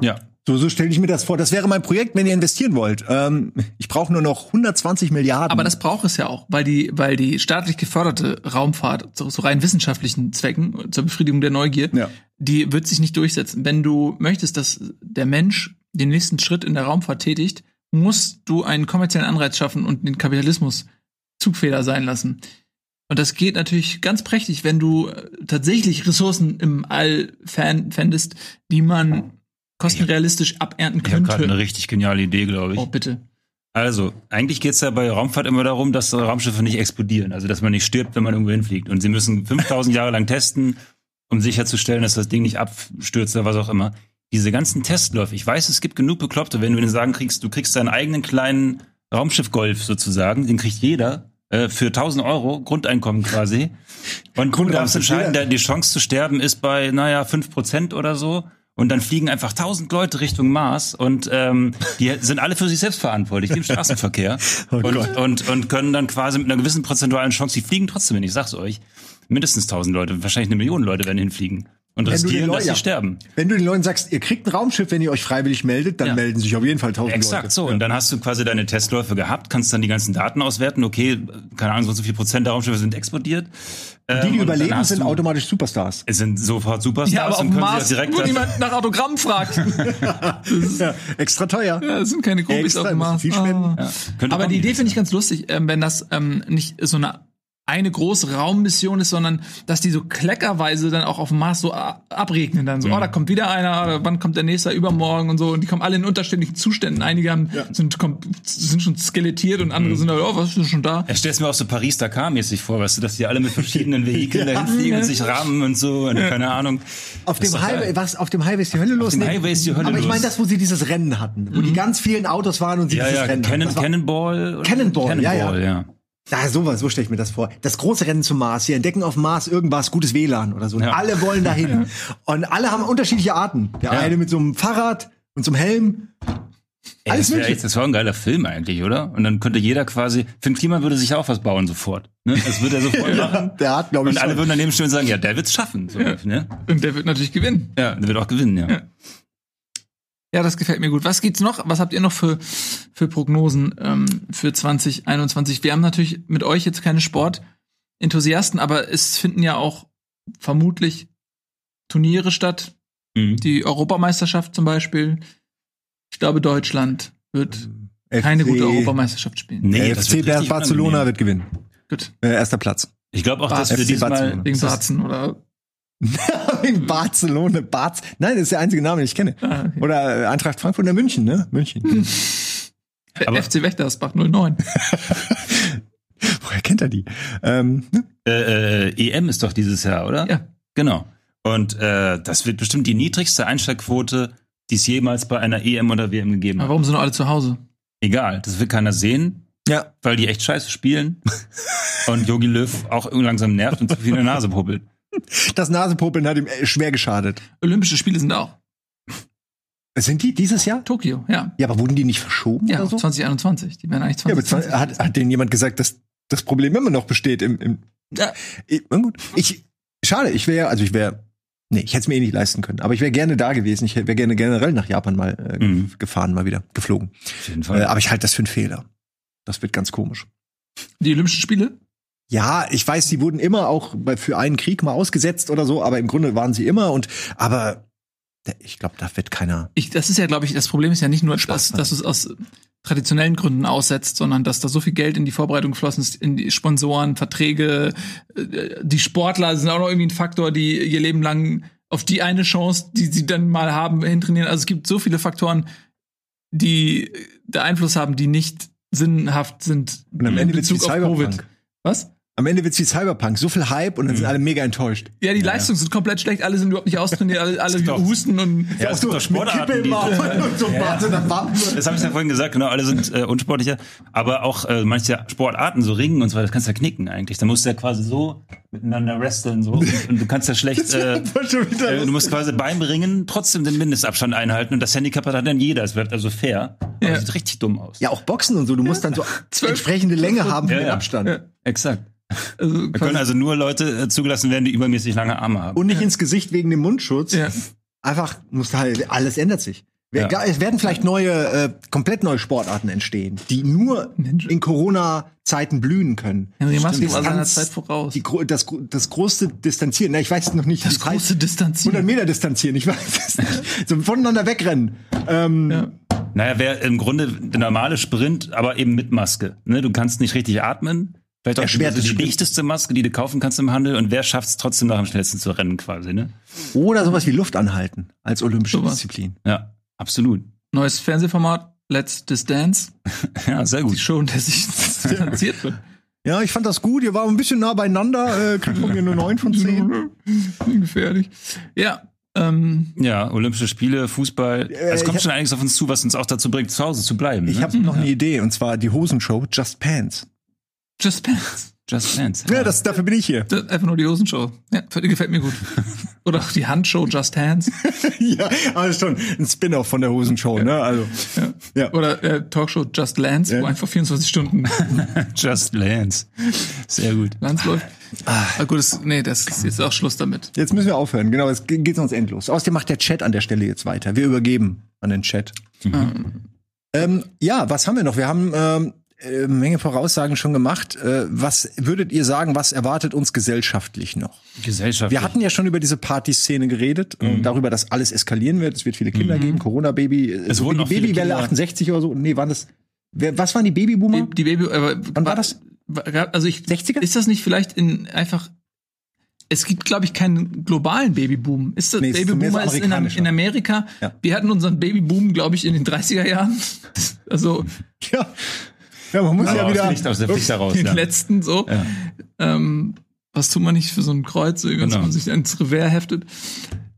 Ja. So, so stelle ich mir das vor. Das wäre mein Projekt, wenn ihr investieren wollt. Ähm, ich brauche nur noch 120 Milliarden. aber das braucht es ja auch, weil die, weil die staatlich geförderte Raumfahrt zu, zu rein wissenschaftlichen Zwecken, zur Befriedigung der Neugier, Ja. die wird sich nicht durchsetzen. Wenn du möchtest, dass der Mensch den nächsten Schritt in der Raumfahrt tätigt, musst du einen kommerziellen Anreiz schaffen und den Kapitalismus Zugfeder sein lassen. Und das geht natürlich ganz prächtig, wenn du äh, tatsächlich Ressourcen im All fänd- fändest, die man kostenrealistisch abernten Ich habe gerade eine könnte. richtig geniale Idee, glaube ich. Oh, bitte. Also, eigentlich geht's ja bei Raumfahrt immer darum, dass Raumschiffe nicht explodieren, also dass man nicht stirbt, wenn man irgendwo hinfliegt. Und sie müssen 5000 Jahre lang testen, um sicherzustellen, dass das Ding nicht abstürzt oder was auch immer. Diese ganzen Testläufe, ich weiß, es gibt genug Bekloppte, wenn du denen sagen kriegst, du kriegst deinen eigenen kleinen Raumschiff-Golf sozusagen, den kriegt jeder äh, für 1000 Euro, Grundeinkommen quasi. Und du Grundeinkommen darfst entscheiden, die Chance zu sterben ist bei, naja, 5% oder so. Und dann fliegen einfach 1000 Leute Richtung Mars und ähm, die sind alle für sich selbst verantwortlich, im Straßenverkehr. Oh und, und, und können dann quasi mit einer gewissen prozentualen Chance, die fliegen trotzdem hin, ich sag's euch, mindestens 1000 Leute, wahrscheinlich eine Million Leute werden hinfliegen. Und Wenn riskieren, dass Leuten- sie ja. sterben. Wenn du den Leuten sagst, ihr kriegt ein Raumschiff, wenn ihr euch freiwillig meldet, dann Ja. melden sich auf jeden Fall tausend Exakt Leute. so. Und dann hast du quasi deine Testläufe gehabt, kannst dann die ganzen Daten auswerten. Okay, keine Ahnung, so und so viel Prozent der Raumschiffe sind explodiert. Die, Ähm, die und dann überleben, sind automatisch Superstars. Es sind sofort Superstars Ja, aber und können Mars, sie direkt wo niemand nach Autogramm fragt. Ja, extra teuer. Ja, das sind keine Groupies Extra, auf dem Mars. viel spenden. Ah. Ja, Aber die Idee finde ich ganz lustig, ähm, wenn das ähm, nicht so eine eine große Raummission ist, sondern dass die so kleckerweise dann auch auf dem Mars so a- abregnen dann so, Mhm. oh, da kommt wieder einer, oder wann kommt der nächste, übermorgen und so und die kommen alle in unterschiedlichen Zuständen. Einige haben, sind, kom- sind schon skelettiert und Mhm. andere sind da, oh, was ist denn schon da? Ich stell's mir auch so Paris-Dakar-mäßig vor, weißt du, dass die alle mit verschiedenen Vehikeln dahin fliegen und sich rahmen und so, und keine Ahnung. Auf Das dem Highway, was, auf dem Highway ist die Hölle los? dem Nee. Highway ist die Hölle Aber ich meine das, wo sie dieses Rennen hatten, wo die ganz vielen Autos waren und sie Ja, dieses ja, Rennen hatten. Cannon, war- Cannonball. oder? Cannonball, ja, ja. Ja, sowas, so stelle ich mir das vor. Das große Rennen zum Mars. Sie entdecken auf Mars irgendwas, gutes WLAN oder so. Ja. alle wollen dahin. Und alle haben unterschiedliche Arten. Der Ja. eine mit so einem Fahrrad und so einem Helm. Ey, Alles das, wär echt, das war ein geiler Film eigentlich, oder? Und dann könnte jeder quasi, Finn Kliman würde sich auch was bauen sofort. Ne? Das würde er sofort machen. Der hat, glaube ich, Und alle schon. würden daneben stehen und sagen, ja, der wird's schaffen. So, ja. Ne? Und der wird natürlich gewinnen. ja, der wird auch gewinnen, ja. Ja. Ja, das gefällt mir gut. Was gibt's noch? Was habt ihr noch für, für Prognosen ähm, für 2021? Wir haben natürlich mit euch jetzt keine Sportenthusiasten, aber es finden ja auch vermutlich Turniere statt. Mhm. Die Europameisterschaft zum Beispiel. Ich glaube, Deutschland wird keine FC gute Europameisterschaft spielen. Nee, FC Barcelona wird gewinnen. Gut. Äh, erster Platz. Ich glaube auch, dass FC wir diesmal, Barcelona. Wegen das- Barzen oder In Barcelona, Barz. Nein, das ist der einzige Name, den ich kenne. Ah, okay. Oder äh, Eintracht Frankfurt oder München, ne? München. Aber- FC Wächtersbach 09. Woher kennt er die? Ähm, ne? äh, äh, EM ist doch dieses Jahr, oder? Ja. Genau. Und äh, das wird bestimmt die niedrigste Einsteigquote, die es jemals bei einer EM oder WM gegeben Aber hat. warum sind alle zu Hause? Egal, das will keiner sehen, Ja. weil die echt scheiße spielen. und Yogi Löw auch langsam nervt und zu viel in der Nase puppelt. Das Nasepopeln hat ihm äh, schwer geschadet. Olympische Spiele sind auch. Sind die dieses Jahr? Tokio, ja. Ja, aber wurden die nicht verschoben Ja, oder so? 2021. Die werden eigentlich Ja, aber 2020. hat, hat denen jemand gesagt, dass das Problem immer noch besteht im, im Ja. Ich, na gut. Ich, schade, ich wäre, also ich wäre, nee, ich hätte es mir eh nicht leisten können, aber ich wäre gerne da gewesen. Ich wäre gerne generell nach Japan mal äh, Mhm. gefahren, mal wieder, geflogen. Auf jeden Äh, Fall. aber ich halte das für einen Fehler. Das wird ganz komisch. Die Olympischen Spiele? Ja, ich weiß, sie wurden immer auch bei- für einen Krieg mal ausgesetzt oder so, aber im Grunde waren sie immer und, aber ich glaube, da wird keiner. Ich, das ist ja, glaube ich, das Problem ist ja nicht nur, Spaß dass, dass es aus traditionellen Gründen aussetzt, sondern dass da so viel Geld in die Vorbereitung geflossen ist, in die Sponsoren, Verträge, äh, die Sportler sind auch noch irgendwie ein Faktor, die ihr Leben lang auf die eine Chance, die sie dann mal haben, hintrainieren. Also es gibt so viele Faktoren, die da Einfluss haben, die nicht sinnhaft sind Und am Ende wird's wie Cyberpunk. Was? Am Ende wird's wie Cyberpunk. So viel Hype und dann sind alle mega enttäuscht. Ja, die Leistungen sind komplett schlecht, alle sind überhaupt nicht austrainiert, alle, alle doch- husten und Ja, es gibt doch Sportarten, die, und so warte, dann warten wir. das habe ich ja vorhin gesagt, genau, alle sind äh, unsportlicher, aber auch äh, manche Sportarten, so Ringen und so weiter, das kannst du ja knicken eigentlich. Da musst du ja quasi so miteinander wresteln so und, und du kannst ja schlecht, äh, äh, du musst quasi beim Ringen trotzdem den Mindestabstand einhalten und das Handicap hat dann jeder. Es wird also fair. Aber Ja. das sieht richtig dumm aus. Ja, auch Boxen und so. Du musst dann so entsprechende Länge haben für Ja, den ja. Abstand. Ja. Exakt. also Da können also nur Leute äh, zugelassen werden, die übermäßig lange Arme haben. Und nicht ins Gesicht wegen dem Mundschutz. ja. Einfach muss halt, alles ändert sich. Ja. Es werden vielleicht neue, äh, komplett neue Sportarten entstehen, die nur in Corona-Zeiten blühen können. Henry Maske Das war seiner Zeit voraus. Die, das, das große Distanzieren, na, ich weiß noch nicht, Das große Distanzieren. 100 Meter distanzieren, ich weiß es nicht. So voneinander wegrennen. Ähm, Ja. Naja, wäre im Grunde der normale Sprint, aber eben mit Maske. Ne? Du kannst nicht richtig atmen. Vielleicht auch die, die dichteste Maske, die du kaufen kannst im Handel. Und wer schafft es trotzdem noch am schnellsten zu rennen quasi, ne? Oder sowas wie Luft anhalten als olympische. Disziplin. Ja, absolut. Neues Fernsehformat, Let's Distance. Ja, sehr Die gut. Show, in der sich distanziert wird. Ja, ich fand das gut. Ihr war ein bisschen nah beieinander. Äh, kriegt von mir nur 9 von 10. Gefährlich. Ja. Ähm, Ja, Olympische Spiele, Fußball. Äh, es ich kommt hab- schon einiges auf uns zu, was uns auch dazu bringt, zu Hause zu bleiben. Ich ne? habe noch eine Idee, und zwar die Hosenshow Just Pants. Just Pants. Just Dance. Ja, das, dafür bin ich hier. Das einfach nur die Hosenshow. Ja, gefällt mir gut. Oder auch die Handshow Just Hands. ja, aber schon ein Spin-off von der Hosenshow, ne? Also, Ja. ja. Oder äh, Talkshow Just Lance, Ja. wo einfach 24 Stunden Just Lance. Sehr gut. Lance läuft. Ah, gut, das, nee, das ist jetzt auch Schluss damit. Jetzt müssen wir aufhören. Genau, es geht sonst endlos. Außerdem macht der Chat an der Stelle jetzt weiter. Wir übergeben an den Chat. Ähm, ja, was haben wir noch? Wir haben ähm, äh, Menge Voraussagen schon gemacht. Äh, was würdet ihr sagen, was erwartet uns gesellschaftlich noch? Gesellschaft. Wir hatten ja schon über diese Partyszene geredet und darüber, dass alles eskalieren wird. Es wird viele Kinder geben, Corona-Baby, äh, so wurden wie auch die Babywelle Kinder- 68 oder so. Nee, waren das, wer, was waren die Babyboomer? Die, die Baby, aber Wann war das? war- Also ich, 60er? ist das nicht vielleicht in einfach es gibt, glaube ich, keinen globalen Babyboom. Ist das Nee, es ist Babyboomer so ist in, in Amerika? Ja. Wir hatten unseren Babyboom, glaube ich, in den 30er Jahren. Also Ja. Ja, man muss ja aus, wieder. Licht, aus der Pflicht heraus. den Ja. letzten so. Ja. Ähm, was tut man nicht für so ein Kreuz, dass Genau. man sich ins Revers heftet?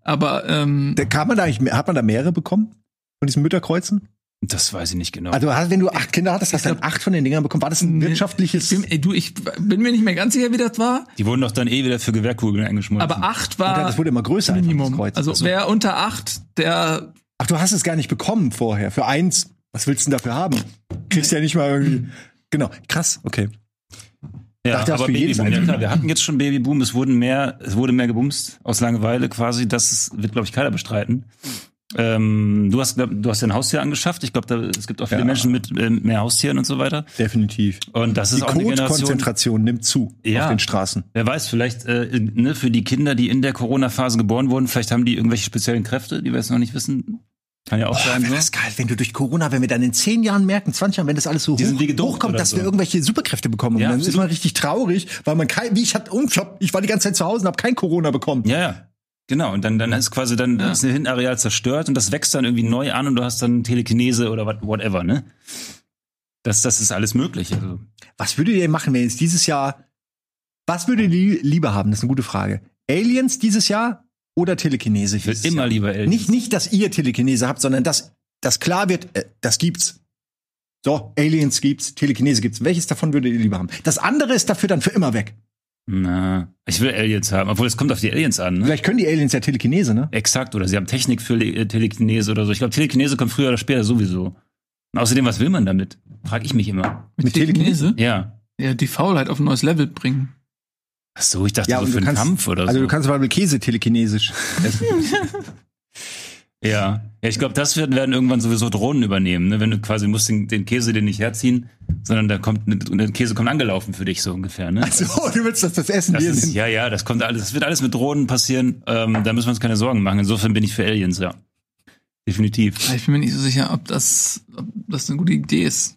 Aber ähm, Da kann man da eigentlich, hat man da mehrere bekommen? Von diesen Mütterkreuzen? Das weiß ich nicht genau. Also, wenn du acht Kinder hattest, hast du dann acht von den Dingern bekommen. War das ein wirtschaftliches? ich bin, ey, du, ich bin mir nicht mehr ganz sicher, wie das war. die wurden doch dann eh wieder für Gewehrkugeln eingeschmolzen. Aber acht war das wurde immer größer, einfach, das Minimum. Kreuz. Also wer unter acht, der Ach, du hast es gar nicht bekommen vorher. Für eins. Was willst du denn dafür haben? Kriegst ja nicht mal irgendwie. Genau. Krass. Okay. Ja, dachte, aber Babyboom, ja klar, wir hatten jetzt schon Babyboom, es wurden mehr, es wurde mehr gebumst aus Langeweile quasi, das wird, glaube ich, keiner bestreiten. Ähm, du hast, glaub, du hast ja ein Haustier angeschafft. Ich glaube, es gibt auch viele Ja. Menschen mit ähm, mehr Haustieren und so weiter. Definitiv. Und das ist Die auch eine Generation. Kotkonzentration nimmt zu Ja. auf den Straßen. Wer weiß, vielleicht äh, ne, für die Kinder, die in der Corona-Phase geboren wurden, vielleicht haben die irgendwelche speziellen Kräfte, die wir jetzt noch nicht wissen. Kann ja auch sein. Wäre So. das geil, wenn du durch Corona, wenn wir dann in zehn Jahren merken, 20 Jahren, wenn das alles so hoch, hochkommt, dass wir so. irgendwelche Superkräfte bekommen. Ja, und dann ist absolut. man richtig traurig, weil man kein, wie ich hatte, und ich, hab, ich war die ganze Zeit zu Hause und habe kein Corona bekommen. Ja, ja. Genau, und dann, dann ist quasi dann Ja. ist ein Hirnareal zerstört und das wächst dann irgendwie neu an und du hast dann Telekinese oder what- whatever, ne? Das, das ist alles möglich. Also. Was würdet ihr machen, wenn jetzt dieses Jahr, was würdet ihr lieber haben? Das ist eine gute Frage. Aliens dieses Jahr oder Telekinese? Ich will dieses immer Jahr? lieber Aliens. Nicht, nicht, dass ihr Telekinese habt, sondern dass, dass klar wird, äh, das gibt's. So, Aliens gibt's, Telekinese gibt's. Welches davon würdet ihr lieber haben? Das andere ist dafür dann für immer weg. Na, ich will Aliens haben, obwohl es kommt auf die Aliens an, ne? Vielleicht können die Aliens ja Telekinese, ne? Exakt, oder sie haben Technik für Le äh, Telekinese oder so. Ich glaube, Telekinese kommt früher oder später sowieso. Und außerdem, was will man damit? Frag ich mich immer. mit, Mit Telekinese Ja. ja die Faulheit auf ein neues Level bringen. Ach so, ich dachte Ja, so und für einen kannst, Kampf oder also so. du kannst zum Beispiel Käse telekinesisch essen. ja. Ja, ich glaube, das werden, werden irgendwann sowieso Drohnen übernehmen, ne? Wenn du quasi musst den, den Käse den nicht herziehen, sondern da kommt und der Käse kommt angelaufen für dich so ungefähr, ne? so, du willst, dass das Essen Das ist, sind. ja, ja, das kommt alles, das wird alles mit Drohnen passieren. Ähm, da müssen wir uns keine Sorgen machen. Insofern bin ich für Aliens, ja. Definitiv. Ich bin mir nicht so sicher, ob das, ob das eine gute Idee ist.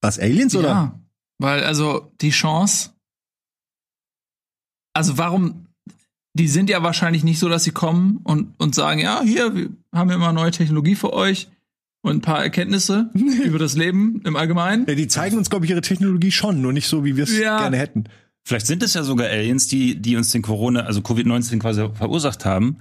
Was, Aliens oder? Ja, weil also die Chance, also warum, die sind ja wahrscheinlich nicht so, dass sie kommen und, und sagen, ja, hier, wir haben ja immer neue Technologie für euch und ein paar Erkenntnisse über das Leben im Allgemeinen. Ja, die zeigen uns, glaube ich, ihre Technologie schon, nur nicht so, wie wir es Ja. gerne hätten. Vielleicht sind es ja sogar Aliens, die, die uns den Corona, also Covid-19 quasi verursacht haben,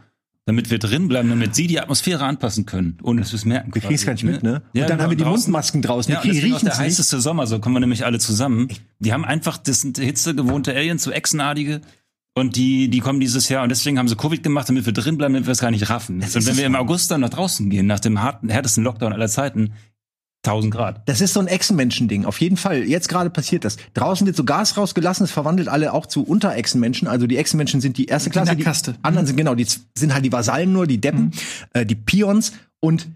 damit wir drin bleiben, damit sie die Atmosphäre anpassen können, ohne dass wir es merken. Wir kriegen es gar nicht mit, ne? Und Ja, dann genau, haben wir die draußen- Mundmasken draußen. Ja, und auch riechen der es nicht. heißeste Sommer, so kommen wir nämlich alle zusammen. Die haben einfach, das sind hitzegewohnte Aliens, so Echsenartige. Und die, die kommen dieses Jahr und deswegen haben sie Covid gemacht, damit wir drin bleiben, damit wir es gar nicht raffen. Und ist wenn wir im. August dann nach draußen gehen, nach dem harten, härtesten Lockdown aller Zeiten, 1000 Grad. Das ist so ein Echsenmenschen-Ding. Auf jeden Fall. Jetzt gerade passiert das. Draußen wird so Gas rausgelassen. Es verwandelt alle auch zu Unterechsenmenschen. Also die Echsenmenschen sind die erste Klasse. Die Kaste. anderen sind genau, die sind halt die Vasallen nur, die Deppen, äh, die Pions. Und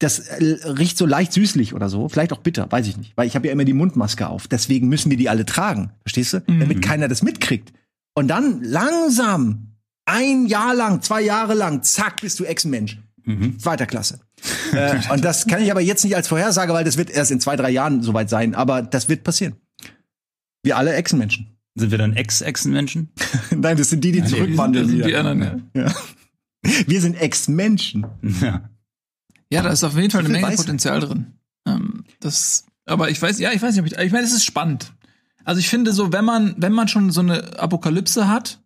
das äh, riecht so leicht süßlich oder so. Vielleicht auch bitter, weiß ich nicht. Weil ich habe ja immer die Mundmaske auf. Deswegen müssen wir die alle tragen. Verstehst du? Damit keiner das mitkriegt. Und dann langsam, ein Jahr lang, zwei Jahre lang, zack, bist du Echsenmensch. Zweiter Klasse. äh, und das kann ich aber jetzt nicht als Vorhersage, weil das wird erst in zwei, drei Jahren soweit sein. Aber das wird passieren. Wir alle Echsenmenschen. Sind wir dann Ex-Echsenmenschen? Nein, das sind die, die zurückwandeln. die, wieder. die anderen, ja. Ja. Wir sind Ex-Menschen. Ja. Ja, da ist auf jeden Fall eine Menge Weisheit. Potenzial drin. Ähm, das, aber ich weiß, ja, ich weiß nicht, ob ich, ich meine, es ist spannend. Also ich finde so, wenn man, wenn man schon so eine Apokalypse hat,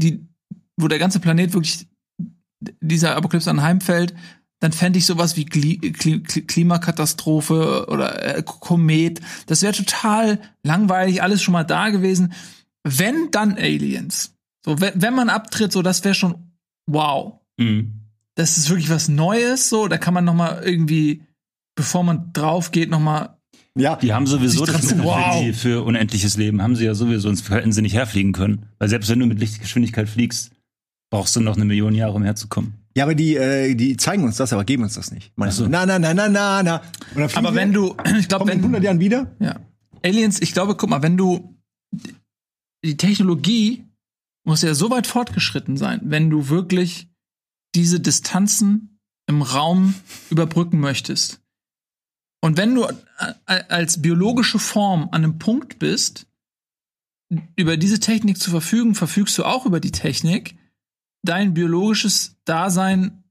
die, wo der ganze Planet wirklich dieser Apokalypse anheimfällt, dann fände ich sowas wie Kli Kli Klimakatastrophe oder äh, Komet. Das wäre total langweilig, alles schon mal da gewesen. Wenn dann Aliens. So, wenn, wenn man abtritt, so, das wäre schon wow Mhm. das ist wirklich was Neues, so, da kann man noch mal irgendwie, bevor man drauf geht, noch mal Ja, Die haben sowieso das trotzdem- Mittel für, Wow. für unendliches Leben, haben sie ja sowieso, sonst hätten sie nicht herfliegen können. Weil selbst wenn du mit Lichtgeschwindigkeit fliegst, brauchst du noch eine Million Jahre, um herzukommen. ja, aber die, äh, die zeigen uns das, aber geben uns das nicht. Meinst so. du? Na, na, na, na, na, na. Aber wir, wenn du, ich glaube, kommen in wenn 100 Jahren wieder? ja, Aliens, ich glaube, guck mal, wenn du die Technologie muss ja so weit fortgeschritten sein, wenn du wirklich diese Distanzen im Raum überbrücken möchtest. Und wenn du a- a- als biologische Form an einem Punkt bist, über diese Technik zu verfügen, verfügst du auch über die Technik, dein biologisches Dasein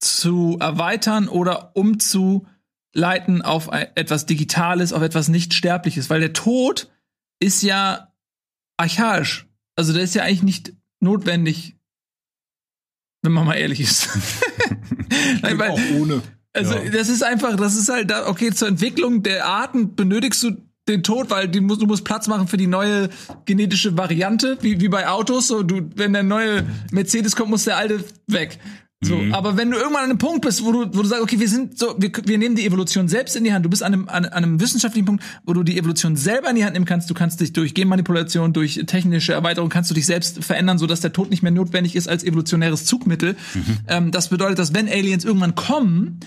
zu erweitern oder umzuleiten auf ein- etwas Digitales, auf etwas Nicht-Sterbliches. Weil der Tod ist ja archaisch. Also der ist ja eigentlich nicht notwendig, wenn man mal ehrlich ist. Nein, weil, auch ohne. Also Ja. das ist einfach, das ist halt, da, okay, zur Entwicklung der Arten benötigst du den Tod, weil die musst, du musst Platz machen für die neue genetische Variante, wie, wie bei Autos. So, du, wenn der neue Mercedes kommt, muss der alte weg. So, aber wenn du irgendwann an einem Punkt bist, wo du, wo du sagst, okay, wir sind so, wir, wir nehmen die Evolution selbst in die Hand. Du bist an einem, an, an einem wissenschaftlichen Punkt, wo du die Evolution selber in die Hand nehmen kannst. Du kannst dich durch Genmanipulation, durch technische Erweiterung, kannst du dich selbst verändern, sodass der Tod nicht mehr notwendig ist als evolutionäres Zugmittel. Ähm, das bedeutet, dass wenn Aliens irgendwann kommen,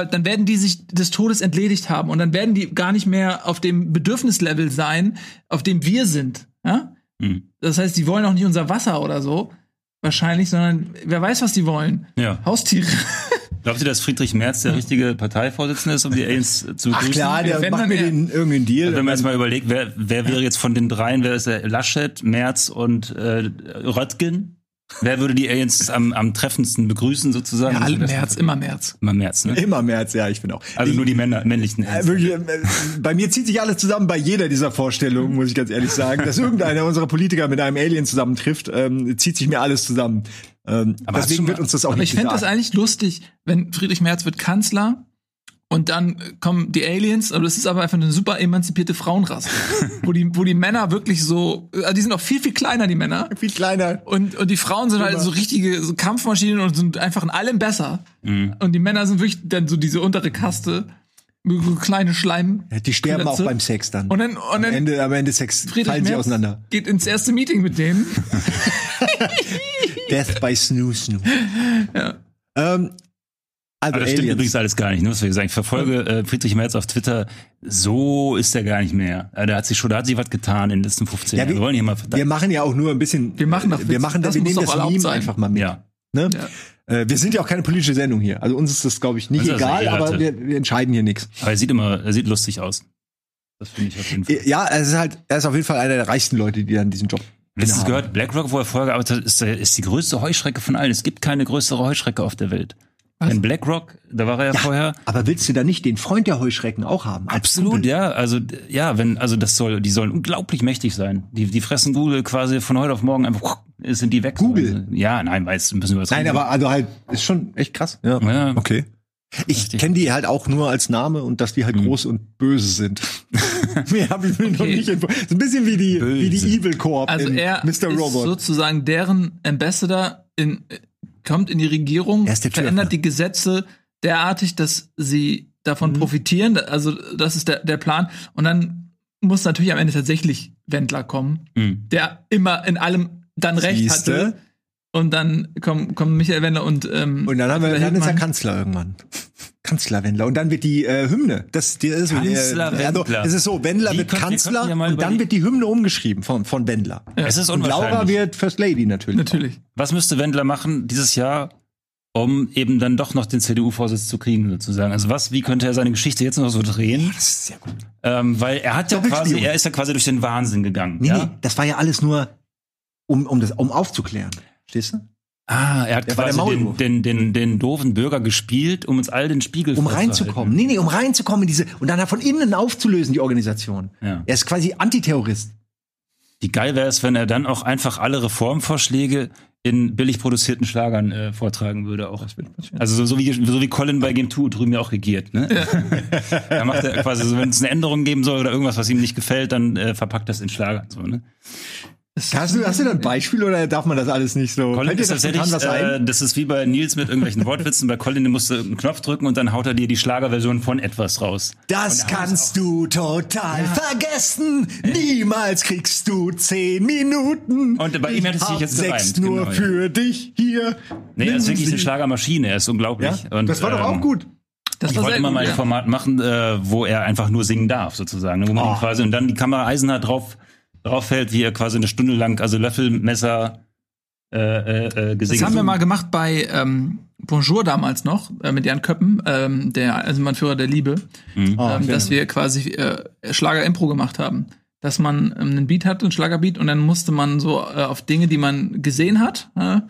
äh, dann werden die sich des Todes entledigt haben und dann werden die gar nicht mehr auf dem Bedürfnislevel sein, auf dem wir sind. Ja? Mhm. Das heißt, die wollen auch nicht unser Wasser oder so, wahrscheinlich, sondern wer weiß, was die wollen. Ja. Haustiere. Glaubt ihr, dass Friedrich Merz der richtige Parteivorsitzende ist, um die Aliens zu Ach begrüßen? klar, der Wenn macht mir den irgendeinen Deal. Wenn man jetzt mal überlegt, wer, wer wäre jetzt von den dreien, wer ist der? Laschet, Merz und äh, Röttgen? Wer würde die Aliens am, am treffendsten begrüßen, sozusagen? Ja, alle Das- März, immer März. Immer März, ne? Immer März, ja, ich bin auch. Also nur die Männer, männlichen Äh, Aliens. wirklich, äh, bei mir zieht sich alles zusammen bei jeder dieser Vorstellungen, muss ich ganz ehrlich sagen. Dass irgendeiner unserer Politiker mit einem Alien zusammentrifft, ähm, zieht sich mir alles zusammen. Ähm, Aber deswegen mal- wird uns das auch Aber nicht ich fände das eigentlich lustig, wenn Friedrich Merz wird Kanzler und dann kommen die Aliens, aber das ist aber einfach eine super emanzipierte Frauenrasse, wo die, wo die Männer wirklich so, also die sind auch viel, viel kleiner, die Männer. viel kleiner. Und, und die Frauen sind halt so richtige so Kampfmaschinen und sind einfach in allem besser. Mhm. Und die Männer sind wirklich dann so diese untere Kaste, so kleine Schleim. Die sterben auch Klötze. beim Sex dann. Und dann, und am dann Ende, am Ende Sex Friedrich fallen sie auseinander. geht ins erste Meeting mit denen. Death by Snoo Snoo. Ja. Ähm, also Aber das stimmt Aliens. übrigens alles gar nicht, ne, was wir sagen. Ich verfolge äh, Friedrich Merz auf Twitter. So ist er gar nicht mehr. Äh, da hat sich schon, da hat sich was getan in den letzten 15 Ja, Jahren. Wir wir- wollen hier mal Wir machen ja auch nur ein bisschen. Wir machen doch Wir Witze. machen, Das wir nehmen das Meme sein. einfach mal mit. Ja. Ne? Äh, wir sind ja auch keine politische Sendung hier. Also uns ist das, glaube ich, nicht Das also egal, aber wir, wir entscheiden hier nichts. Aber er sieht immer, er sieht lustig aus. Das finde ich auf jeden Fall. Ja, es ist halt, er ist auf jeden Fall einer der reichsten Leute, die dann diesen Job Letztens innehaben. gehört, BlackRock, wo er vorher gearbeitet hat, ist, ist die größte Heuschrecke von allen. Es gibt keine größere Heuschrecke auf der Welt. Was? Denn BlackRock, da war er ja, vorher. Aber willst du da nicht den Freund der Heuschrecken auch haben? Absolut, Kumpel? ja. Also, ja, wenn, also das soll, die sollen unglaublich mächtig sein. Die, die fressen Google quasi von heute auf morgen einfach, sind die weg. Google? Ja, nein, weiß, ein bisschen übertrieben. Nein, aber also halt, ist schon echt krass. Ja. Ja. Okay. Ich kenne die halt auch nur als Name und dass die halt groß und böse sind. Mehr habe ich mir noch Okay. nicht info. So ein bisschen wie die, wie die. Evil Corp Also in er Mr. ist Robot. sozusagen deren Ambassador in, kommt in die Regierung, Er verändert die Gesetze derartig, dass sie davon Mhm. profitieren. Also das ist der, der Plan. Und dann muss natürlich am Ende tatsächlich Wendler kommen, Mhm. der immer in allem dann recht Siehste? hatte. Und dann kommen, kommen Michael Wendler und ähm, Und dann haben wir, dann ist er. Kanzler irgendwann. Kanzlerwendler. Und dann wird die äh, Hymne. Das, die ist so, Kanzler äh, also, Wendler. es ist so, Wendler Die wird wir Kanzler ja mal und dann die- wird die Hymne umgeschrieben von, von Wendler. Es ist Und unwahrscheinlich. Laura wird First Lady natürlich. Natürlich. Was müsste Wendler machen dieses Jahr, um eben dann doch noch den CDU-Vorsitz zu kriegen, sozusagen? Also was, wie könnte er seine Geschichte jetzt noch so drehen? Das ist sehr gut. Ähm, weil er hat ja quasi, er ist ja quasi durch den Wahnsinn gegangen. Nee, ja? nee, das war ja alles nur, um, um, das, um aufzuklären. Verstehst du? Ah, er hat Der quasi den, den, den, den doofen Bürger gespielt, um uns all den Spiegel Um reinzukommen. Nee, nee, um reinzukommen in diese, und dann von innen aufzulösen, die Organisation. Ja. Er ist quasi Antiterrorist. Wie geil wäre es, wenn er dann auch einfach alle Reformvorschläge in billig produzierten Schlagern äh, vortragen würde auch. Also so, so wie so wie Colin bei Game 2 drüben ja auch regiert, ne? da macht er quasi so, wenn es eine Änderung geben soll oder irgendwas, was ihm nicht gefällt, dann äh, verpackt das in Schlagern so, ne? Hast du, hast du da ein Beispiel oder darf man das alles nicht so? Colin ist das tatsächlich, was ein? äh, das ist wie bei Nils mit irgendwelchen Wortwitzen. Bei Colin, musst du einen Knopf drücken und dann haut er dir die Schlagerversion von etwas raus. Das kannst du total vergessen. Niemals kriegst du zehn Minuten. Und bei ihm hätte es sich jetzt sechs gereimt, nur genau, ja. für dich hier. Nee, er ist wirklich eine. Schlagermaschine, er ist unglaublich. Ja? Und, das war doch auch ähm, gut. Das Ich wollte immer gut, mal ein ja. Format machen, äh, wo er einfach nur singen darf, sozusagen. ne, Wo man Oh. quasi, und dann die Kamera eisenhart drauf, drauf fällt, wie er quasi eine Stunde lang, also Löffel, Messer, äh, äh, äh, gesungen Das haben wir mal gemacht bei ähm, Bonjour damals noch, äh, mit Jan Köppen, ähm, der Eisenbahnführer der Liebe, Mhm. Oh, ähm, dass wir quasi äh, Schlager-Impro gemacht haben. Dass man ähm, einen Beat hatte, einen Schlagerbeat, und dann musste man so äh, auf Dinge, die man gesehen hat, äh,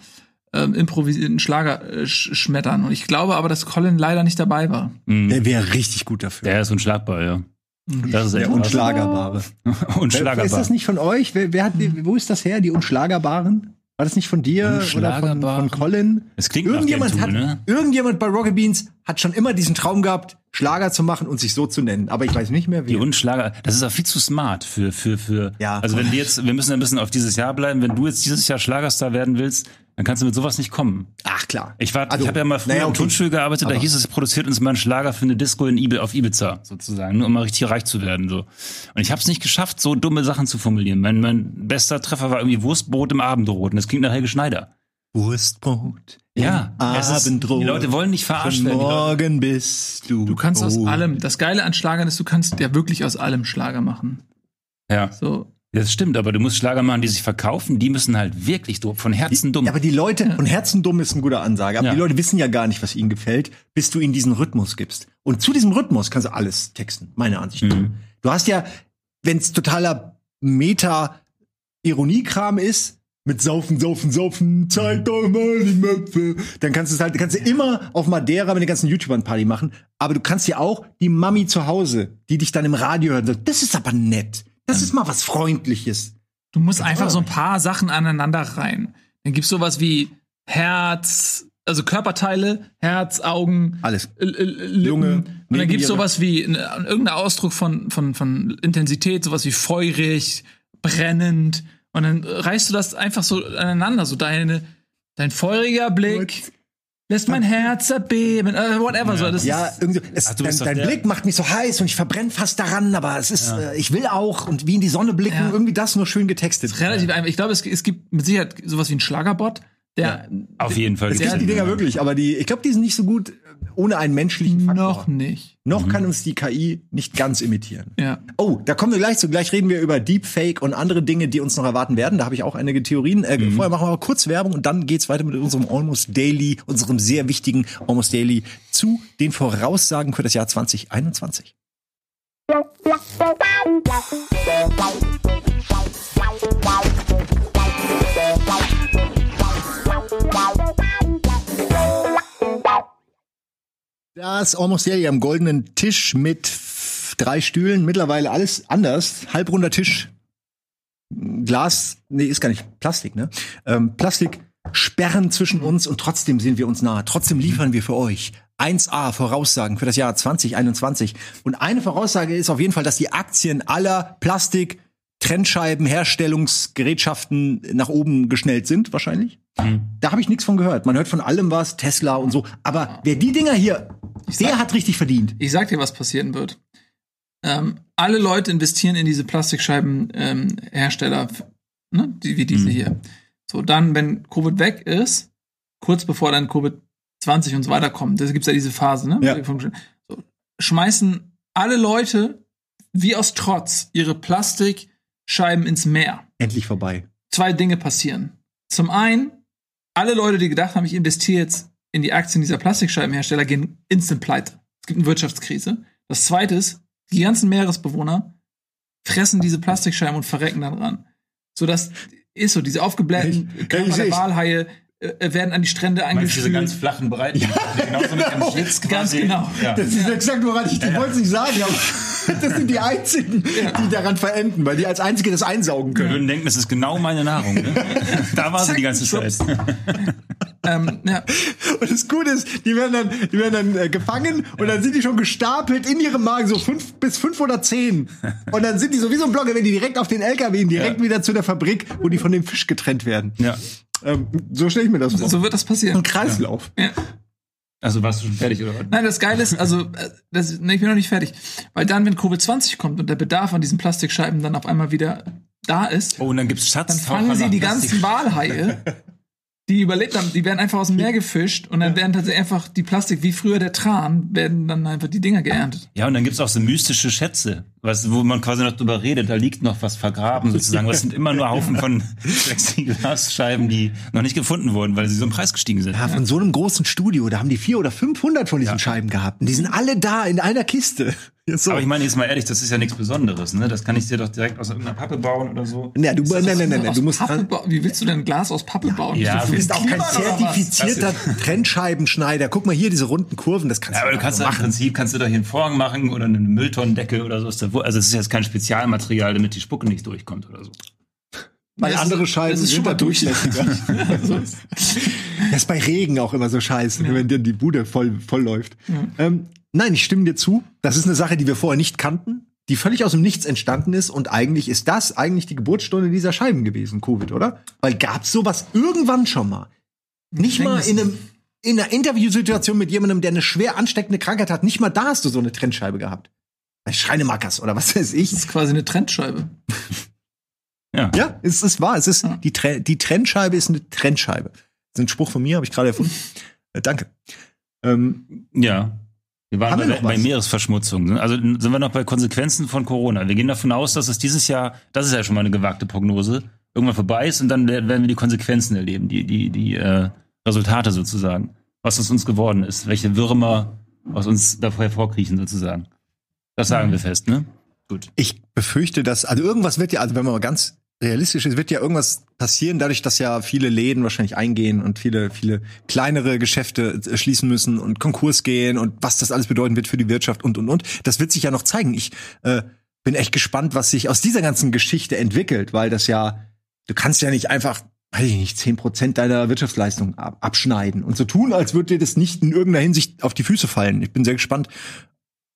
ähm, improvisierten Schlager äh, sch schmettern. Und ich glaube aber, dass Colin leider nicht dabei war. Mhm. Der wäre richtig gut dafür. Der ist unschlagbar, ja. Das ist Der. Unschlagerbare. Unschlagbar. Ist das nicht von euch? Wer, wer hat, die- wo ist das her, die Unschlagerbaren? War das nicht von dir oder von, von Colin? Es klingt nach irgendjemand hat, Two, ne? irgendjemand bei Rocket Beans hat schon immer diesen Traum gehabt, Schlager zu machen und sich so zu nennen. Aber ich weiß nicht mehr, wie. Die Unschlager, das ist auch viel zu smart für, für, für, Ja. also wenn wir jetzt, wir müssen ein bisschen auf dieses Jahr bleiben, wenn du jetzt dieses Jahr Schlagerstar werden willst, dann kannst du mit sowas nicht kommen. Ach klar. Ich war, Also, ich habe ja mal früher naja, im okay. Tonstuhl gearbeitet, da Aber- hieß es, produziert uns mal einen Schlager für eine Disco in Ibi auf Ibiza, sozusagen, nur um mal richtig reich zu werden, so. Und ich habe es nicht geschafft, so dumme Sachen zu formulieren. Mein, mein bester Treffer war irgendwie Wurstbrot im Abendrot und das klingt nach Helge Schneider. Wurstbrot. Ja, ist- Abendrot. die Leute wollen nicht verarscht Von werden, die Morgen bist du. Du kannst aus allem, das Geile an Schlagern ist, du kannst ja wirklich aus allem Schlager machen. Ja, So, das stimmt, aber du musst Schlager machen, die sich verkaufen, die müssen halt wirklich von Herzen dumm. Ja, aber die Leute, und Herzendumm ist ein guter Ansage, aber Ja. die Leute wissen ja gar nicht, was ihnen gefällt, bis du ihnen diesen Rhythmus gibst. Und zu diesem Rhythmus kannst du alles texten, meiner Ansicht nach. Mhm. Du hast ja, wenn es totaler Meta-Ironiekram ist, mit Saufen, Saufen, Saufen, zeig doch mal die Möpfe, dann kannst du es halt, kannst du immer auf Madeira mit den ganzen YouTubern Party machen, aber du kannst ja auch die Mami zu Hause, die dich dann im Radio hört, sagt, das ist aber nett, das ist mal was Freundliches. du musst einfach so ein paar Sachen aneinander rein. Dann gibt's sowas wie Herz, also Körperteile, Herz, Augen, Alles. Lunge, Und dann gibt's sowas wie ein, irgendein Ausdruck von, von, von Intensität, sowas wie feurig, brennend. Und dann reißt du das einfach so aneinander, so deine, dein feuriger Blick lässt mein Herz erbeben, äh, whatever. So, das Ja, irgendwie, es, Ach, du dein, dein Blick macht mich so heiß und ich verbrenne fast daran, aber es ist, äh, ich will auch und wie in die Sonne blicken, Ja. irgendwie das nur schön getextet. relativ einfach. Ich glaube, es, es gibt mit Sicherheit sowas wie einen Schlagerbot, der Auf jeden Fall. Es gibt die Dinger ja. wirklich, aber die, ich glaube, die sind nicht so gut ohne einen menschlichen Faktor. Noch nicht. Noch kann uns die KI nicht ganz imitieren. Ja. Oh, da kommen wir gleich zu. Gleich reden wir über Deepfake und andere Dinge, die uns noch erwarten werden. Da habe ich auch einige Theorien. Äh, Vorher machen wir aber kurz Werbung und dann geht's weiter mit unserem Almost Daily, unserem sehr wichtigen Almost Daily zu den Voraussagen für das Jahr 2021. Das Almost Daily am goldenen Tisch mit drei Stühlen. Mittlerweile alles anders. Halbrunder Tisch. Glas, nee, ist gar nicht Plastik, ne? Ähm, Plastik, Sperren zwischen uns und trotzdem sind wir uns nahe. Trotzdem liefern wir für euch 1A Voraussagen für das Jahr 2021. Und eine Voraussage ist auf jeden Fall, dass die Aktien aller Plastik, Trennscheiben, Herstellungsgerätschaften nach oben geschnellt sind, wahrscheinlich. Da habe ich nichts von gehört. Man hört von allem was, Tesla und so. Aber wer die Dinger hier, der hat richtig verdient. Ich sag dir, was passieren wird. Ähm, alle Leute investieren in diese Plastikscheibenhersteller, ähm, ne, die, wie diese hier. So, dann, wenn Covid weg ist, kurz bevor dann Covid 20 und so weiter kommt, da gibt's ja diese Phase, ne? Ja. So, schmeißen alle Leute wie aus Trotz ihre Plastikscheiben ins Meer. Endlich vorbei. Zwei Dinge passieren. Zum einen, alle Leute, die gedacht haben, ich investiere jetzt in die Aktien dieser Plastikscheibenhersteller, gehen instant pleite. Es gibt eine Wirtschaftskrise. Das zweite ist, die ganzen Meeresbewohner fressen diese Plastikscheiben und verrecken dann dran. So dass ist so, diese aufgeblähten Ich- Körper ich- der ich- Walhaie äh, werden an die Strände du diese ganz eingespült. flachen Breiten? Ja. Genauso mit dem Schlitz Ganz quasi. genau. Ja. Das ist exakt, woran ich, ich wollte es nicht sagen, aber das sind die einzigen, die daran verenden, weil die als einzige das einsaugen Wir können. würden denken, das ist genau meine Nahrung. Ne? Da war sie die ganze Zeit. Ähm, ja, Und das Gute ist, die werden dann, die werden dann äh, gefangen und dann sind die schon gestapelt in ihrem Magen, so fünf bis fünf oder zehn. Und dann sind die so wie so ein Blogger, wenn die direkt auf den LKW, direkt Ja. wieder zu der Fabrik, wo die von dem Fisch getrennt werden. Ja. Ähm, so stelle ich mir das vor. so wird das passieren. ein Kreislauf. Ja. Also warst du schon fertig oder was? Nein, das Geile ist, also, äh, das, nee, ich bin noch nicht fertig. Weil dann, wenn Covid-20 kommt und der Bedarf an diesen Plastikscheiben dann auf einmal wieder da ist, Oh, und dann gibt's dann Schatz. fangen sie die ganzen Walhaie, die überlebt haben, die werden einfach aus dem Meer gefischt und dann werden tatsächlich einfach die Plastik, wie früher der Tran, werden dann einfach die Dinger geerntet. Ja, und dann gibt's auch so mystische Schätze, was, wo man quasi noch drüber redet. Da liegt noch was vergraben sozusagen. Das sind immer nur Haufen von Plexiglasscheiben, die noch nicht gefunden wurden, weil sie so im Preis gestiegen sind. Ja, von so einem großen Studio, da haben die vier oder 500 von diesen Scheiben gehabt. Und die sind alle da in einer Kiste. Ja, so. Aber ich meine jetzt mal ehrlich, das ist ja nichts Besonderes, ne? Das kann ich dir doch direkt aus irgendeiner Pappe bauen oder so. ja, du, nein, nein, nein, nein, du musst wie willst du denn Glas aus Pappe bauen? ja, Du du bist auch kein zertifizierter Trennscheibenschneider. Guck mal hier, diese runden Kurven, das kannst Ja, aber du kannst ja im. Prinzip kannst du doch hier einen Vorhang machen oder eine Mülltonnendecke oder so. Ist da, also es ist jetzt kein Spezialmaterial, damit die Spucke nicht durchkommt oder so. Weil Das ist- andere Scheiben das ist sind da durchlässiger. So ist- Das ist bei Regen auch immer so scheiße, wenn dir die Bude voll, voll läuft. Ähm, nein, ich stimme dir zu. Das ist eine Sache, die wir vorher nicht kannten, die völlig aus dem Nichts entstanden ist. Und eigentlich ist das eigentlich die Geburtsstunde dieser Scheiben gewesen, Covid, oder? Weil gab's sowas irgendwann schon mal? Nicht mal in einem in einer Interviewsituation mit jemandem, der eine schwer ansteckende Krankheit hat, nicht mal da hast du so eine Trennscheibe gehabt. Bei Schreinemakers oder was weiß ich. Das ist quasi eine Trendscheibe. Ja. Ja, es ist wahr. Es ist Ja. die, Tre die Trennscheibe ist eine Trennscheibe. Das ist ein Spruch von mir, habe ich gerade erfunden. Äh, danke. Ähm, Ja. Wir waren Haben wir bei, bei? Meeresverschmutzung. Also sind wir noch bei Konsequenzen von Corona. Wir gehen davon aus, dass es dieses Jahr, das ist ja schon mal eine gewagte Prognose, irgendwann vorbei ist und dann werden wir die Konsequenzen erleben, die, die, die äh, Resultate sozusagen. Was aus uns geworden ist, welche Würmer aus uns davor hervorkriechen sozusagen. Das sagen Mhm. wir fest, ne? Gut. ich befürchte, dass, also irgendwas wird ja, also wenn man mal ganz realistisch ist, wird ja irgendwas passieren, dadurch, dass ja viele Läden wahrscheinlich eingehen und viele, viele kleinere Geschäfte äh, schließen müssen und Konkurs gehen und was das alles bedeuten wird für die Wirtschaft und, und, und. Das wird sich ja noch zeigen. Ich äh, bin echt gespannt, was sich aus dieser ganzen Geschichte entwickelt, weil das ja, du kannst ja nicht einfach, weiß ich nicht, zehn Prozent deiner Wirtschaftsleistung ab abschneiden und so tun, als würde dir das nicht in irgendeiner Hinsicht auf die Füße fallen. Ich bin sehr gespannt,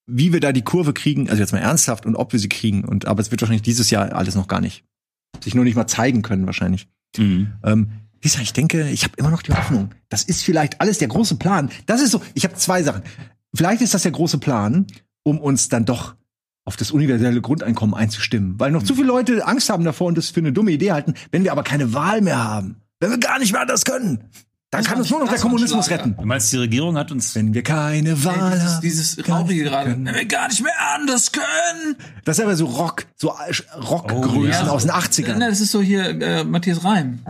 wie wir da die Kurve kriegen, also jetzt mal ernsthaft und ob wir sie kriegen. Und aber es wird wahrscheinlich dieses Jahr alles noch gar nicht. Sich nur nicht mal zeigen können, wahrscheinlich. Mhm. Ähm, Lisa, ich denke, ich habe immer noch die Hoffnung. Das ist vielleicht alles der große Plan. Das ist so, ich habe zwei Sachen. Vielleicht ist das der große Plan, um uns dann doch auf das universelle Grundeinkommen einzustimmen. Weil noch zu viele Leute Angst haben davor und das für eine dumme Idee halten. Wenn wir aber keine Wahl mehr haben, wenn wir gar nicht mehr anders können, Dann kann uns nur noch der Kommunismus Schlager. retten. Du meinst, die Regierung hat uns. Wenn wir keine Wahl Dieses, haben. dieses Rauchige gerade. Wenn wir gar nicht mehr anders können. Das ist aber so Rock, so Rockgrößen Oh, ja. aus den Nein, 80ern. das ist so hier äh, Matthias Reim.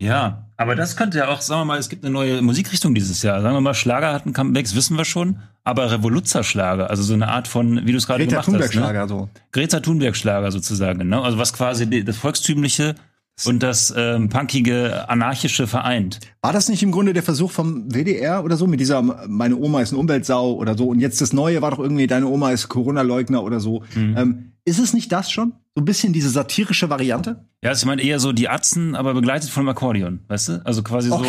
Ja, aber das könnte ja auch, sagen wir mal, es gibt eine neue Musikrichtung dieses Jahr. Sagen wir mal, Schlager hatten Comebacks, wissen wir schon, aber Revoluzzer-Schlager, also so eine Art von, wie du es gerade Greta gemacht hast. Ne? Thunberg-Schlager so. Greta Thunberg-Schlager sozusagen, genau. Also was quasi das Volkstümliche und das ähm, punkige, anarchische vereint. War das nicht im Grunde der Versuch vom WDR oder so mit dieser meine Oma ist eine Umweltsau oder so und jetzt das Neue war doch irgendwie deine Oma ist Corona-Leugner oder so. Mhm. Ähm, ist es nicht das schon? So ein bisschen diese satirische Variante? Ja, also ich meine eher so die Atzen, aber begleitet von einem Akkordeon, weißt du? Also quasi so.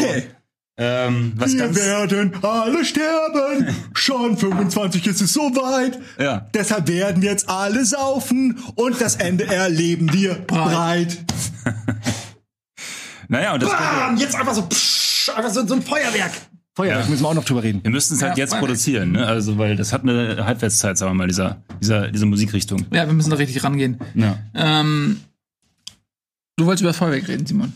Ähm, was Wir werden alle sterben. Schon 25 ist es soweit. Ja. Deshalb werden wir jetzt alle saufen und das Ende erleben wir breit. naja, und das Bam! Jetzt einfach so, psch, einfach so, so ein Feuerwerk. Feuerwerk Ja. müssen wir auch noch drüber reden. wir müssten es halt Ja, jetzt Feuerwerk. produzieren, ne? Also, weil das hat eine Halbwertszeit, sagen wir mal, dieser, dieser, diese Musikrichtung. Ja, wir müssen da richtig rangehen. Ja. Ähm, du wolltest über Feuerwerk reden, Simon.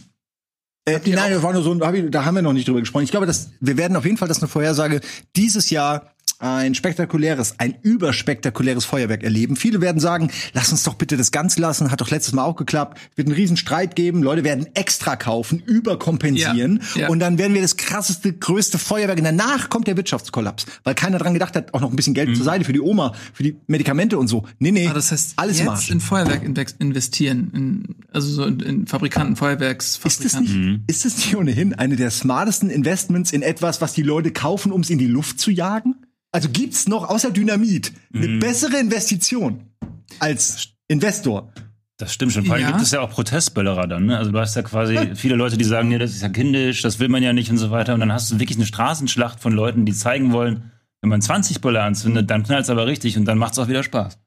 Äh, nein, das war nur so, da, hab ich, da haben wir noch nicht drüber gesprochen. Ich glaube, dass wir werden auf jeden Fall, das ist eine Vorhersage, dieses Jahr ein spektakuläres, ein überspektakuläres Feuerwerk erleben. Viele werden sagen, lass uns doch bitte das ganz lassen, hat doch letztes Mal auch geklappt. Wird einen riesen Streit geben, Leute werden extra kaufen, überkompensieren Ja, ja. und dann werden wir das krasseste, größte Feuerwerk. Und danach kommt der Wirtschaftskollaps, weil keiner dran gedacht hat, auch noch ein bisschen Geld zur Seite für die Oma, für die Medikamente und so. Nee, nee, Ah, das heißt, alles jetzt Arsch. in Feuerwerk inve- investieren, in, also so in, in Fabrikanten, Ist das Feuerwerksfabrikanten. nicht, ist das nicht ohnehin eine der smartesten Investments in etwas, was die Leute kaufen, um es in die Luft zu jagen? Also gibt's noch außer Dynamit eine bessere Investition als Investor? Das stimmt schon. Vor allem Ja. gibt es ja auch Protestböllerer dann. Ne? Also du hast ja quasi viele Leute, die sagen, nee, das ist ja kindisch, das will man ja nicht und so weiter. Und dann hast du wirklich eine Straßenschlacht von Leuten, die zeigen wollen, wenn man 20 Böller anzündet, dann knallt es aber richtig und dann macht es auch wieder Spaß.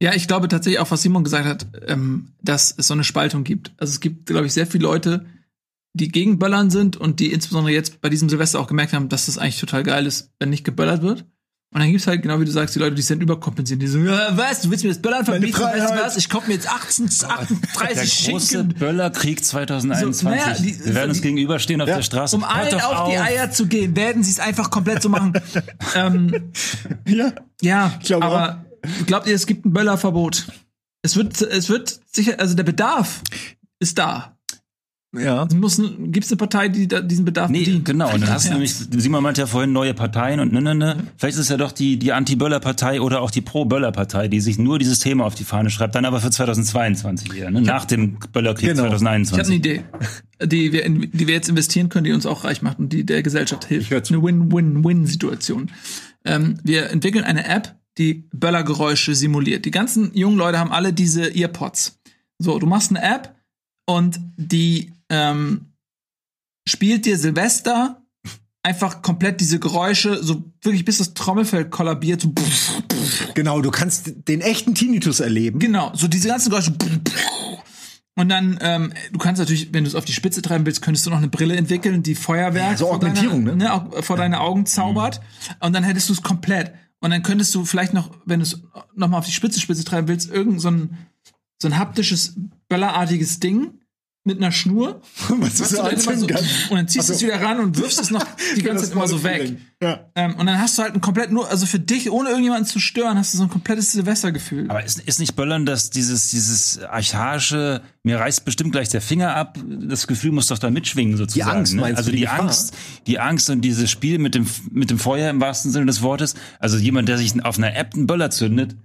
Ja, ich glaube tatsächlich auch, was Simon gesagt hat, ähm, dass es so eine Spaltung gibt. Also es gibt, glaube ich, sehr viele Leute, die gegen Böllern sind und die insbesondere jetzt bei diesem Silvester auch gemerkt haben, dass das eigentlich total geil ist, wenn nicht geböllert wird. Und dann gibt's halt, genau wie du sagst, die Leute, die sind überkompensieren. Die so, ja, was, du willst mir das Böllern verbieten? Weißt du was? Ich kaufe mir jetzt 18, 38 Der große Schinken, Böllerkrieg 2021. So, naja, die- Wir werden uns die- gegenüberstehen auf Ja. der Straße. um allen auf, die Eier zu gehen. Werden sie es einfach komplett so machen. ähm, Ja. ja, glaube aber glaubt ihr, es gibt ein Böllerverbot? Es wird, es wird sicher, also der Bedarf ist da. Ja. Gibt es eine Partei, die da diesen Bedarf Nee, bedient? genau. Und dann hast du Ja. nämlich, Simon meinte ja vorhin neue Parteien und ne, ne, ne. Vielleicht ist es ja doch die, die Anti-Böller-Partei oder auch die Pro-Böller-Partei, die sich nur dieses Thema auf die Fahne schreibt, dann aber für 2022 eher, ne? nach dem Böllerkrieg Genau. Ich habe 2021. eine Idee, die wir, in, die wir jetzt investieren können, die uns auch reich macht und die der Gesellschaft hilft. zu. Eine Win-Win-Win-Situation. Ähm, wir entwickeln eine App, die Böllergeräusche simuliert. Die ganzen jungen Leute haben alle diese Earpods. So, du machst eine App und die ähm, spielt dir Silvester einfach komplett diese Geräusche, so wirklich bis das Trommelfell kollabiert, so Genau, du kannst den echten Tinnitus erleben. Genau, so diese ganzen Geräusche. Und dann, ähm, du kannst natürlich, wenn du es auf die Spitze treiben willst, könntest du noch eine Brille entwickeln, die Feuerwerk Ja, so vor Augmentierung, deiner, ne? ne? vor deine Augen zaubert. Und dann hättest du es komplett. Und dann könntest du vielleicht noch, wenn du es noch mal auf die Spitze, Spitze treiben willst, irgend so ein, so ein haptisches, böllerartiges Ding mit einer Schnur. Was du Was so und dann ziehst du es wieder ran und wirfst es noch die ganze Zeit immer so weg. Ja. Ähm, und dann hast du halt ein komplett nur, also für dich, ohne irgendjemanden zu stören, hast du so ein komplettes Silvestergefühl. Aber ist, ist nicht Böllern, dass dieses, dieses archaische, mir reißt bestimmt gleich der Finger ab, das Gefühl muss doch da mitschwingen sozusagen. Die Angst, ne? meinst Also du, die die? Angst, die Angst und dieses Spiel mit dem, mit dem Feuer im wahrsten Sinne des Wortes. Also jemand, der sich auf einer App einen Böller zündet,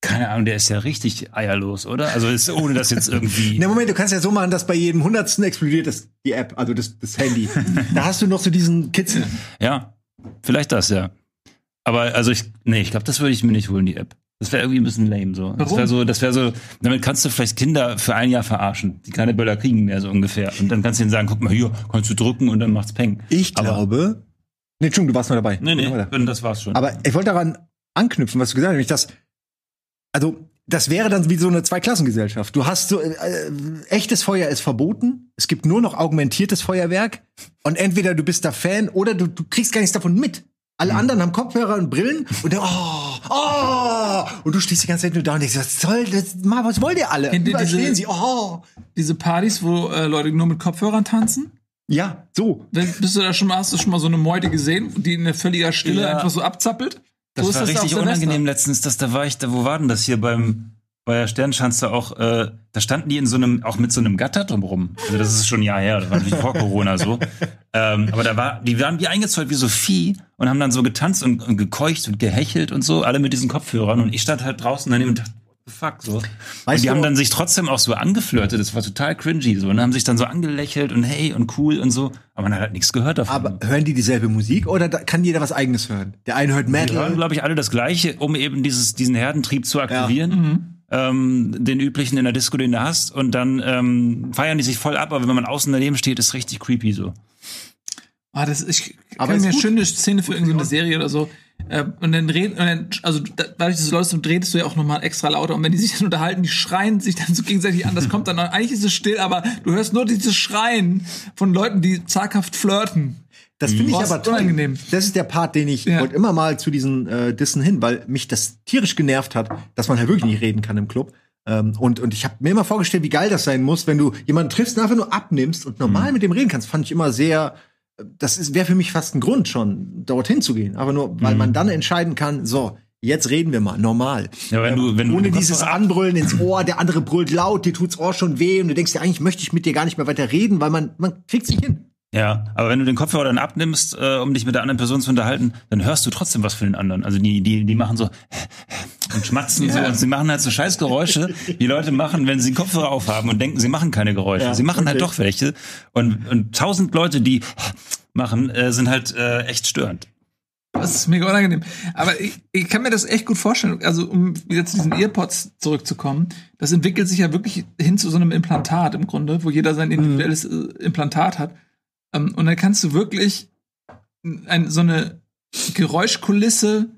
keine Ahnung, der ist ja richtig eierlos, oder? Also ist, ohne das jetzt irgendwie. Na Moment, du kannst ja so machen, dass bei jedem Hundertsten explodiert das, die App, also das, das Handy. da hast du noch so diesen Kitzel. Ja, vielleicht das, ja. Aber also ich, nee, ich glaube, das würde ich mir nicht holen, die App. Das wäre irgendwie ein bisschen lame so. Das Warum? wäre so, das wäre so, damit kannst du vielleicht Kinder für ein Jahr verarschen, die keine Böller kriegen mehr, so ungefähr. Und dann kannst du ihnen sagen, guck mal hier, kannst du drücken und dann macht's Peng. Ich Aber- glaube. Nee, Entschuldigung, du warst noch dabei. Nee, nee, das war's schon. Aber ich wollte daran anknüpfen, was du gesagt hast, nämlich dass, also, das wäre dann wie so eine Zweiklassengesellschaft. Du hast so, äh, äh, echtes Feuer ist verboten. Es gibt nur noch augmentiertes Feuerwerk. Und entweder du bist da Fan oder du, du kriegst gar nichts davon mit. Alle Mhm. anderen haben Kopfhörer und Brillen und dann, oh, oh, und du stehst die ganze Zeit nur da und denkst, was soll das, mal, was wollt ihr alle? Kennt ihr diese- sie, oh. Diese Partys, wo äh, Leute nur mit Kopfhörern tanzen? Ja, so. Bist du da schon mal, hast du schon mal so eine Meute gesehen, die in völliger Stille Ja. einfach so abzappelt? Das war richtig unangenehm letztens, dass da war ich, da, wo war denn das hier beim, bei der Sternschanze auch, äh, da standen die in so einem, auch mit so einem Gatter drumrum. Also das ist schon ein Jahr her, das war natürlich vor Corona so. Ähm, aber da war, die waren wie eingezäunt wie so Vieh und haben dann so getanzt und, und gekeucht und gehechelt und so, alle mit diesen Kopfhörern und ich stand halt draußen daneben und dachte, fuck, so. Weißt und die du- haben dann sich trotzdem auch so angeflirtet, das war total cringy so und haben sich dann so angelächelt und hey und cool und so, aber man hat halt nichts gehört davon. Aber hören die dieselbe Musik oder da kann jeder was eigenes hören? Der eine hört Die hören, Metal. glaube ich, alle das Gleiche, um eben dieses, diesen Herdentrieb zu aktivieren. Ähm, den üblichen in der Disco, den du hast. Und dann ähm, feiern die sich voll ab, aber wenn man außen daneben steht, ist richtig creepy so. Ah, das, ich Aber kann ist mir eine schöne Szene für irgendeine Serie oder so. Äh, und dann reden, und dann, also da- dadurch, dass du läufst, und redest du ja auch nochmal extra lauter. Und wenn die sich dann unterhalten, die schreien sich dann so gegenseitig an. Das kommt dann, eigentlich ist es still, aber du hörst nur dieses Schreien von Leuten, die zaghaft flirten. Das finde ich Boah, aber toll. unangenehm. Das ist der Part, den ich Ja. wollte immer mal zu diesen äh, Dissen hin, weil mich das tierisch genervt hat, dass man halt wirklich nicht reden kann im Club. Ähm, und, und ich habe mir immer vorgestellt, wie geil das sein muss, wenn du jemanden triffst und einfach nur abnimmst und normal mit dem reden kannst. Fand ich immer sehr, das wäre für mich fast ein Grund schon, dorthin zu gehen. Aber nur, weil man dann entscheiden kann, so, jetzt reden wir mal, normal. Ja, wenn du- wenn du Ohne den dieses Anbrüllen ins Ohr, der andere brüllt laut, dir tut's Ohr schon weh und du denkst dir, eigentlich möchte ich mit dir gar nicht mehr weiter reden, weil man, man kriegt sich hin. Ja, aber wenn du den Kopfhörer dann abnimmst, äh, um dich mit der anderen Person zu unterhalten, dann hörst du trotzdem was für den anderen. Also die, die, die machen so und schmatzen so und sie machen halt so scheiß Geräusche, die Leute machen, wenn sie den Kopfhörer aufhaben und denken, sie machen keine Geräusche. Ja, sie machen halt okay. doch welche. Und, und tausend Leute, die machen, äh, sind halt äh, echt störend. Das ist mega unangenehm. Aber ich, ich kann mir das echt gut vorstellen. Also, um wieder zu diesen Earpods zurückzukommen, das entwickelt sich ja wirklich hin zu so einem Implantat im Grunde, wo jeder sein individuelles äh, Implantat hat. Ähm, und dann kannst du wirklich ein, so eine Geräuschkulisse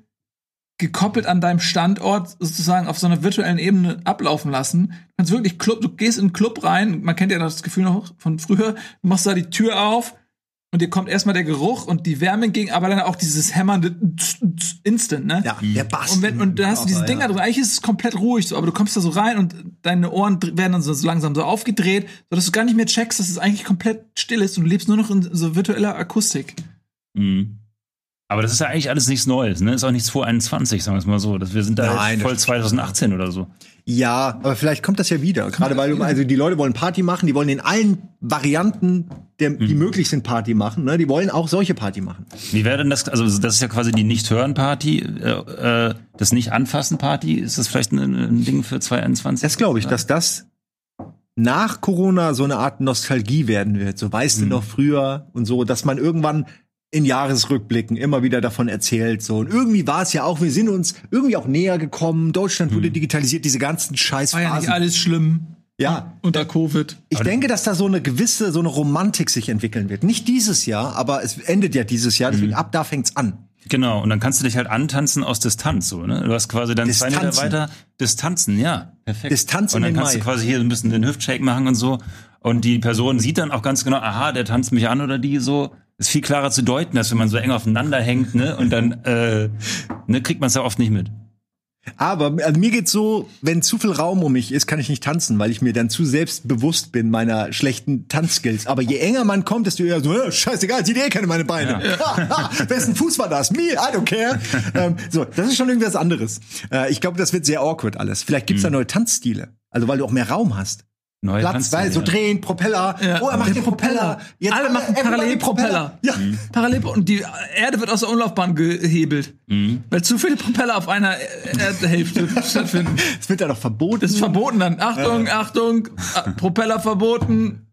gekoppelt an deinem Standort sozusagen auf so einer virtuellen Ebene ablaufen lassen. Du kannst wirklich Club, du gehst in einen Club rein, man kennt ja das Gefühl noch von früher, du machst da die Tür auf und dir kommt erstmal der Geruch und die Wärme entgegen, aber dann auch dieses hämmernde Instant, ne? Ja, der Bass. Und, wenn, und da hast du diese Dinger ja. drin. Eigentlich ist es komplett ruhig so, aber du kommst da so rein und deine Ohren werden dann so, so langsam so aufgedreht, sodass du gar nicht mehr checkst, dass es eigentlich komplett still ist und du lebst nur noch in so virtueller Akustik. Mhm. Aber das ist ja eigentlich alles nichts Neues, ne? Ist auch nichts vor 21, sagen wir es mal so. Wir sind da Nein, voll das- 2018 oder so. Ja, aber vielleicht kommt das ja wieder. Gerade weil also die Leute wollen Party machen, die wollen in allen Varianten, der, die möglich sind, Party machen. Ne? Die wollen auch solche Party machen. Wie wäre denn das? Also das ist ja quasi die Nicht-Hören-Party, äh, äh, das Nicht-Anfassen-Party. Ist das vielleicht ein, ein Ding für 2021? Das glaube ich, dass das nach Corona so eine Art Nostalgie werden wird. So weißt du noch früher und so, dass man irgendwann in Jahresrückblicken immer wieder davon erzählt. So. Und irgendwie war es ja auch, wir sind uns irgendwie auch näher gekommen. Deutschland wurde digitalisiert, diese ganzen War ja nicht alles schlimm Ja, unter Covid. Ich denke, dass da so eine gewisse, so eine Romantik sich entwickeln wird. Nicht dieses Jahr, aber es endet ja dieses Jahr, deswegen ab da fängt's an. Genau, und dann kannst du dich halt antanzen aus Distanz, so, ne? Du hast quasi dann zwei Meter Distanzen. weiter Distanzen, ja. Perfekt. Distanz Und dann kannst du Mai. quasi hier ein bisschen den Hüftshake machen und so. Und die Person sieht dann auch ganz genau, aha, der tanzt mich an oder die so. Ist viel klarer zu deuten, als wenn man so eng aufeinander hängt, ne? Und dann äh, ne, kriegt man es ja oft nicht mit. Aber also mir geht's so, wenn zu viel Raum um mich ist, kann ich nicht tanzen, weil ich mir dann zu selbstbewusst bin meiner schlechten Tanzskills. Aber je enger man kommt, desto eher so, "Äh, scheißegal, sieht eh keine meine Beine. Wessen Fuß war das? Me, I don't care. ähm, so, das ist schon irgendwas anderes. Äh, ich glaube, das wird sehr awkward alles. Vielleicht gibt's da neue Tanzstile. Also weil du auch mehr Raum hast. Neue Platz, weil so drehen, Propeller. Ja. Oh, er macht Der den Propeller. Jetzt Alle machen everybody Parallelpropeller. Ja. Parallel und die Erde wird aus der Umlaufbahn gehebelt, weil zu viele Propeller auf einer Erdhälfte stattfinden. Das wird ja doch verboten. Das ist verboten dann. Achtung, Achtung, ah, Propeller verboten.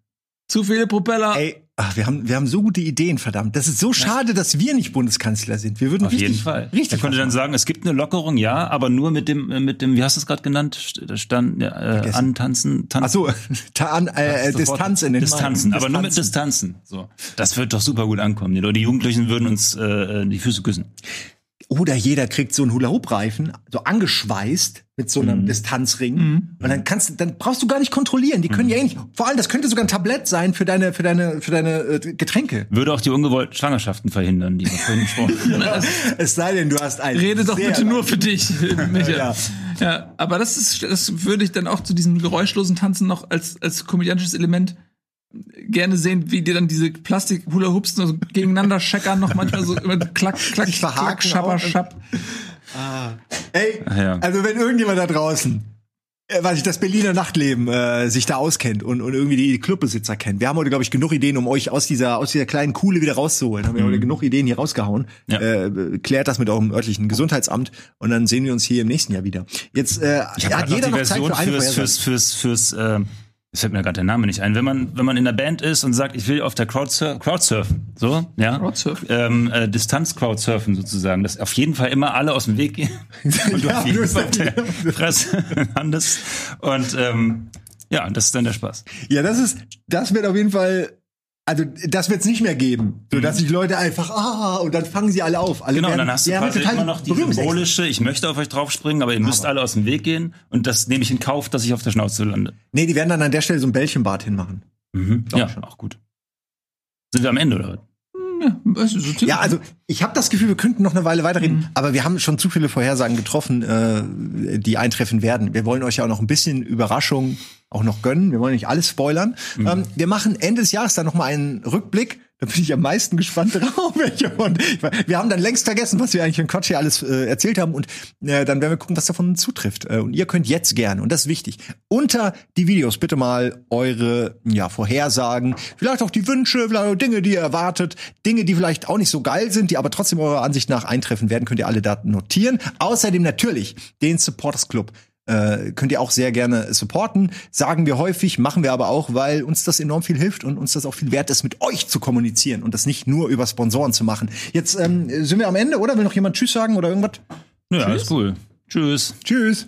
Zu viele Propeller. Ey, ach, wir haben, wir haben so gute Ideen, verdammt. Das ist so schade, dass wir nicht Bundeskanzler sind. Wir würden Auf richtig, jeden Fall. richtig. er könnte dann sagen, es gibt eine Lockerung, ja, aber nur mit dem, äh, mit dem, wie hast du es gerade genannt? St- Stand, äh, antanzen, tanzen. Ach so, ta an, äh, Das Wort. Distanz in den Distanzen, aber nur mit Distanzen. Distanzen. So, das wird doch super gut ankommen. Die, die Jugendlichen würden uns äh, die Füße küssen. Oder jeder kriegt so einen Hula-Hoop-Reifen, so angeschweißt mit so einem Distanzring. Und dann kannst du, dann brauchst du gar nicht kontrollieren. Die können ja eh nicht. Vor allem, das könnte sogar ein Tablett sein für deine, für deine, für deine äh, Getränke. Würde auch die ungewollten Schwangerschaften verhindern, die wir vorhin gesprochen haben. Es sei denn, du hast ein. Rede doch bitte nur für dich, Michael. Ja. Ja. aber das ist, das würde ich dann auch zu diesem geräuschlosen Tanzen noch als, als komödiantisches Element gerne sehen, wie die dann diese Plastik-Hula-Hoops so gegeneinander scheckern, noch manchmal so immer klack, klack, Sich klack, schabber, schapp. Ey, Ach ja. also wenn irgendjemand da draußen, äh, weiß ich, das Berliner Nachtleben äh, sich da auskennt und, und irgendwie die Clubbesitzer kennt. Wir haben heute, glaube ich, genug Ideen, um euch aus dieser, aus dieser kleinen Kuhle wieder rauszuholen. Haben wir heute genug Ideen hier rausgehauen. Ja. Äh, klärt das mit eurem örtlichen Gesundheitsamt und dann sehen wir uns hier im nächsten Jahr wieder. Jetzt äh, Ich hat grad noch jeder die noch Zeit Version für eine fürs, Vorhersage. fürs, fürs, fürs, ähm, es fällt mir gerade der Name nicht ein. Wenn man, wenn man in der Band ist und sagt, ich will auf der Crowdsur Crowdsurfen, so, ja. Crowdsurfen. Ähm, äh, Distanz-Crowdsurfen sozusagen, dass auf jeden Fall immer alle aus dem Weg gehen. und du Ja, auf jeden du Fall auf bist- der Fresse landest. Und, ähm, ja, das ist dann der Spaß. Ja, das ist, das wird auf jeden Fall, also das wird es nicht mehr geben, so dass sich Leute einfach ah und dann fangen sie alle auf. Alle Mhm. Genau, und werden- dann hast du quasi immer noch die symbolische, ich möchte auf euch draufspringen, aber ihr müsst alle aus dem Weg gehen. Und das nehme ich in Kauf, dass ich auf der Schnauze lande. Nee, die werden dann an der Stelle so ein Bällchenbad hinmachen. Mhm. Ja, auch gut. Sind wir am Ende, oder? Ziemlich- Ja, also ich habe das Gefühl, wir könnten noch eine Weile weiterreden, Mhm. aber wir haben schon zu viele Vorhersagen getroffen, äh, die eintreffen werden. Wir wollen euch ja auch noch ein bisschen Überraschung auch noch gönnen. Wir wollen nicht alles spoilern. Mhm. Ähm, wir machen Ende des Jahres dann noch mal einen Rückblick. Da bin ich am meisten gespannt drauf. meine, Wir haben dann längst vergessen, was wir eigentlich in Quatsch hier alles äh, erzählt haben und äh, dann werden wir gucken, was davon zutrifft. Äh, und ihr könnt jetzt gerne, und das ist wichtig, unter die Videos bitte mal eure ja, Vorhersagen, vielleicht auch die Wünsche, vielleicht auch Dinge, die ihr erwartet, Dinge, die vielleicht auch nicht so geil sind, die aber trotzdem eurer Ansicht nach eintreffen werden, könnt ihr alle Daten notieren. Außerdem natürlich den Supporters Club äh, könnt ihr auch sehr gerne supporten. Sagen wir häufig, machen wir aber auch, weil uns das enorm viel hilft und uns das auch viel wert ist, mit euch zu kommunizieren und das nicht nur über Sponsoren zu machen. Jetzt ähm, sind wir am Ende, oder? Will noch jemand Tschüss sagen oder irgendwas? Ja, alles cool. Tschüss. Tschüss.